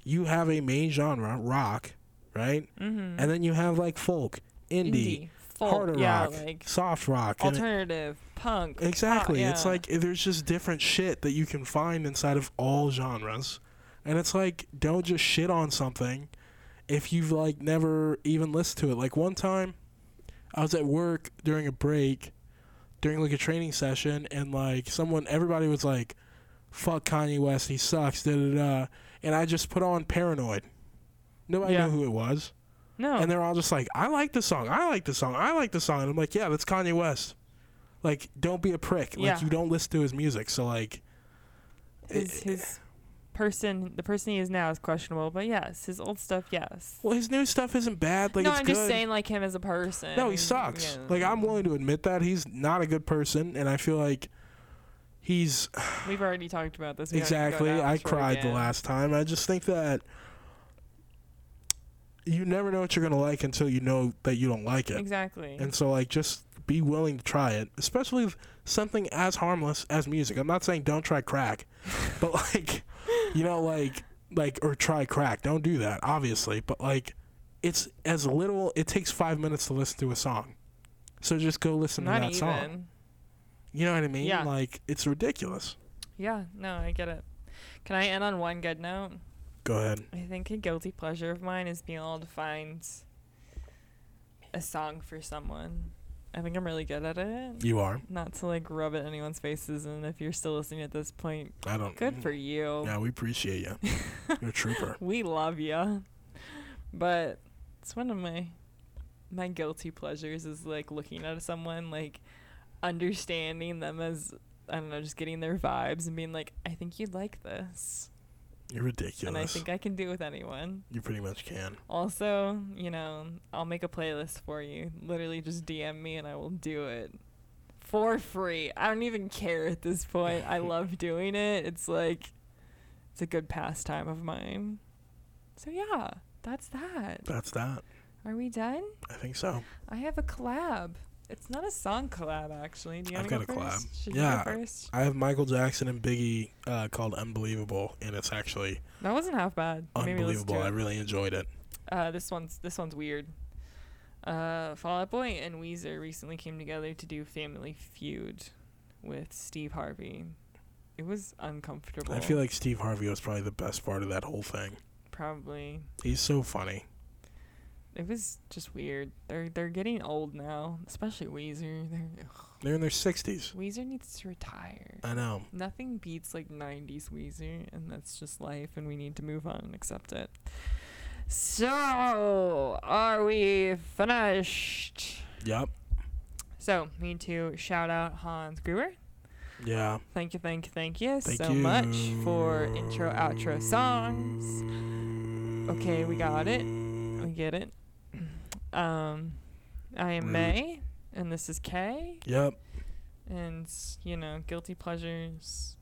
S3: you have a main genre, rock, right,
S2: Mm-hmm.
S3: and then you have like folk, indie,
S2: folk,
S3: harder
S2: yeah,
S3: rock,
S2: like
S3: soft rock, and it-
S2: alternative, punk. pop,
S3: Exactly. It's like there's just different shit that you can find inside of all genres. And it's like don't just shit on something if you've like never even listened to it. Like one time I was at work during a break during like a training session and like someone everybody was like fuck Kanye West, he sucks, da da da and I just put on Paranoid. Nobody
S2: Yeah.
S3: knew who it was.
S2: No.
S3: And they're all just like, I like the song. I like the song. I like the song. And I'm like, yeah, that's Kanye West. Like, don't be a prick. Like,
S2: Yeah.
S3: you don't listen to his music. So, like,
S2: his his person, the person he is now, is questionable. But yes, his old stuff, yes.
S3: well, his new stuff isn't bad. Like,
S2: no,
S3: it's
S2: I'm
S3: good.
S2: just saying, like him as a person.
S3: no, he sucks.
S2: Yeah.
S3: Like, I'm willing to admit that. He's not a good person. And I feel like he's.
S2: We've already talked about this. We don't need to go
S3: exactly. I cried the last time. I just think that. You never know what you're going to like until you know that you don't like it.
S2: Exactly.
S3: And so, like, just be willing to try it, especially something as harmless as music. I'm not saying don't try crack, <laughs> but like, you know, like, like, or try crack. Don't do that, obviously. But like, it's as little. It takes five minutes to listen to a song, so just go listen
S2: Not
S3: to that
S2: even.
S3: song. You know what I mean?
S2: Yeah.
S3: Like, it's ridiculous.
S2: Yeah. No, I get it. Can I end on one good note?
S3: Go ahead.
S2: I think a guilty pleasure of mine is being able to find a song for someone. I think I'm really good at it.
S3: You are.
S2: Not to like rub it in anyone's faces, and if you're still listening at this point,
S3: I don't.
S2: good mm. for you.
S3: Yeah, we appreciate you. <laughs> You're a trooper. <laughs>
S2: We love you. But it's one of my my guilty pleasures is like looking at someone like understanding them as I don't know, just getting their vibes and being like, I think you'd like this.
S3: You're ridiculous.
S2: And I think I can do it with anyone.
S3: you pretty much can.
S2: Also, you know, I'll make a playlist for you. Literally just DM me and I will do it for free. I don't even care at this point. I <laughs> love doing it. It's like it's a good pastime of mine. So yeah, that's that.
S3: That's that.
S2: Are we done?
S3: I think so.
S2: I have a collab. It's not a song collab actually. Do you
S3: I've got
S2: go
S3: a collab. Yeah.
S2: you go first?
S3: I have Michael Jackson and Biggie uh, called Unbelievable, and it's actually
S2: That wasn't half bad.
S3: Unbelievable. I really enjoyed it.
S2: Uh, this one's this one's weird. Uh, Fall Out Boy and Weezer recently came together to do Family Feud with Steve Harvey. It was uncomfortable.
S3: I feel like Steve Harvey was probably the best part of that whole thing.
S2: probably
S3: He's so funny.
S2: It was just weird. They're they're getting old now, especially Weezer. They're, ugh.
S3: They're in their 60s.
S2: Weezer needs to retire.
S3: I know.
S2: Nothing beats like 90s Weezer, and that's just life, and we need to move on and accept it. So, are we finished?
S3: Yep.
S2: So, need to shout out Hans Gruber.
S3: Yeah.
S2: Thank you, thank you, thank you
S3: Thank
S2: so
S3: you.
S2: much for intro, outro songs. Okay, we got it. We get it. Um, I am
S3: Rude.
S2: May, and this is Kay.
S3: Yep.
S2: and you know guilty pleasures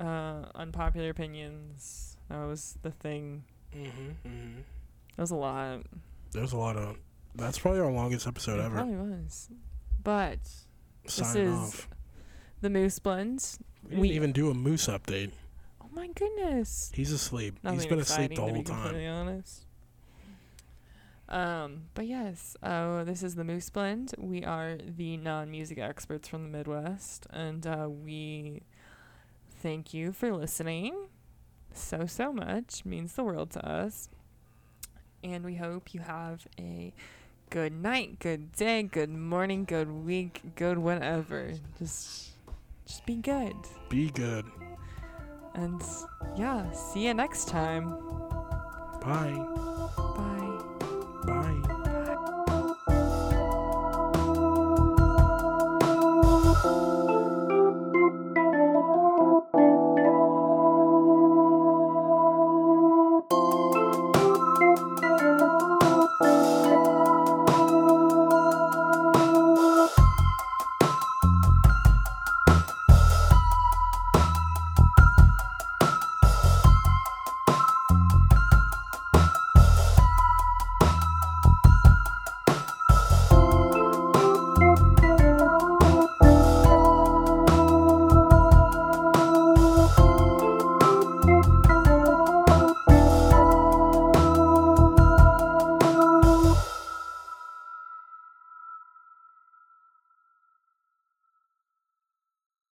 S2: uh unpopular opinions that was the thing
S3: Mm-hmm, mm-hmm.
S2: that was a lot
S3: There's a lot of. That's probably our longest episode
S2: it
S3: ever.
S2: probably was but
S3: Signing
S2: is
S3: off.
S2: the moose blends
S3: We didn't
S2: we-
S3: even do a moose update.
S2: oh my goodness
S3: He's asleep.
S2: Nothing
S3: He's been asleep the
S2: to
S3: whole
S2: be
S3: time.
S2: honest um but yes uh this is the moose blend. We are the non-music experts from the midwest and uh we thank you for listening so so much. Means the world to us. And we hope you have a good night good day good morning good week good whatever. Just just be good.
S3: Be good.
S2: and yeah see you next time.
S3: Bye.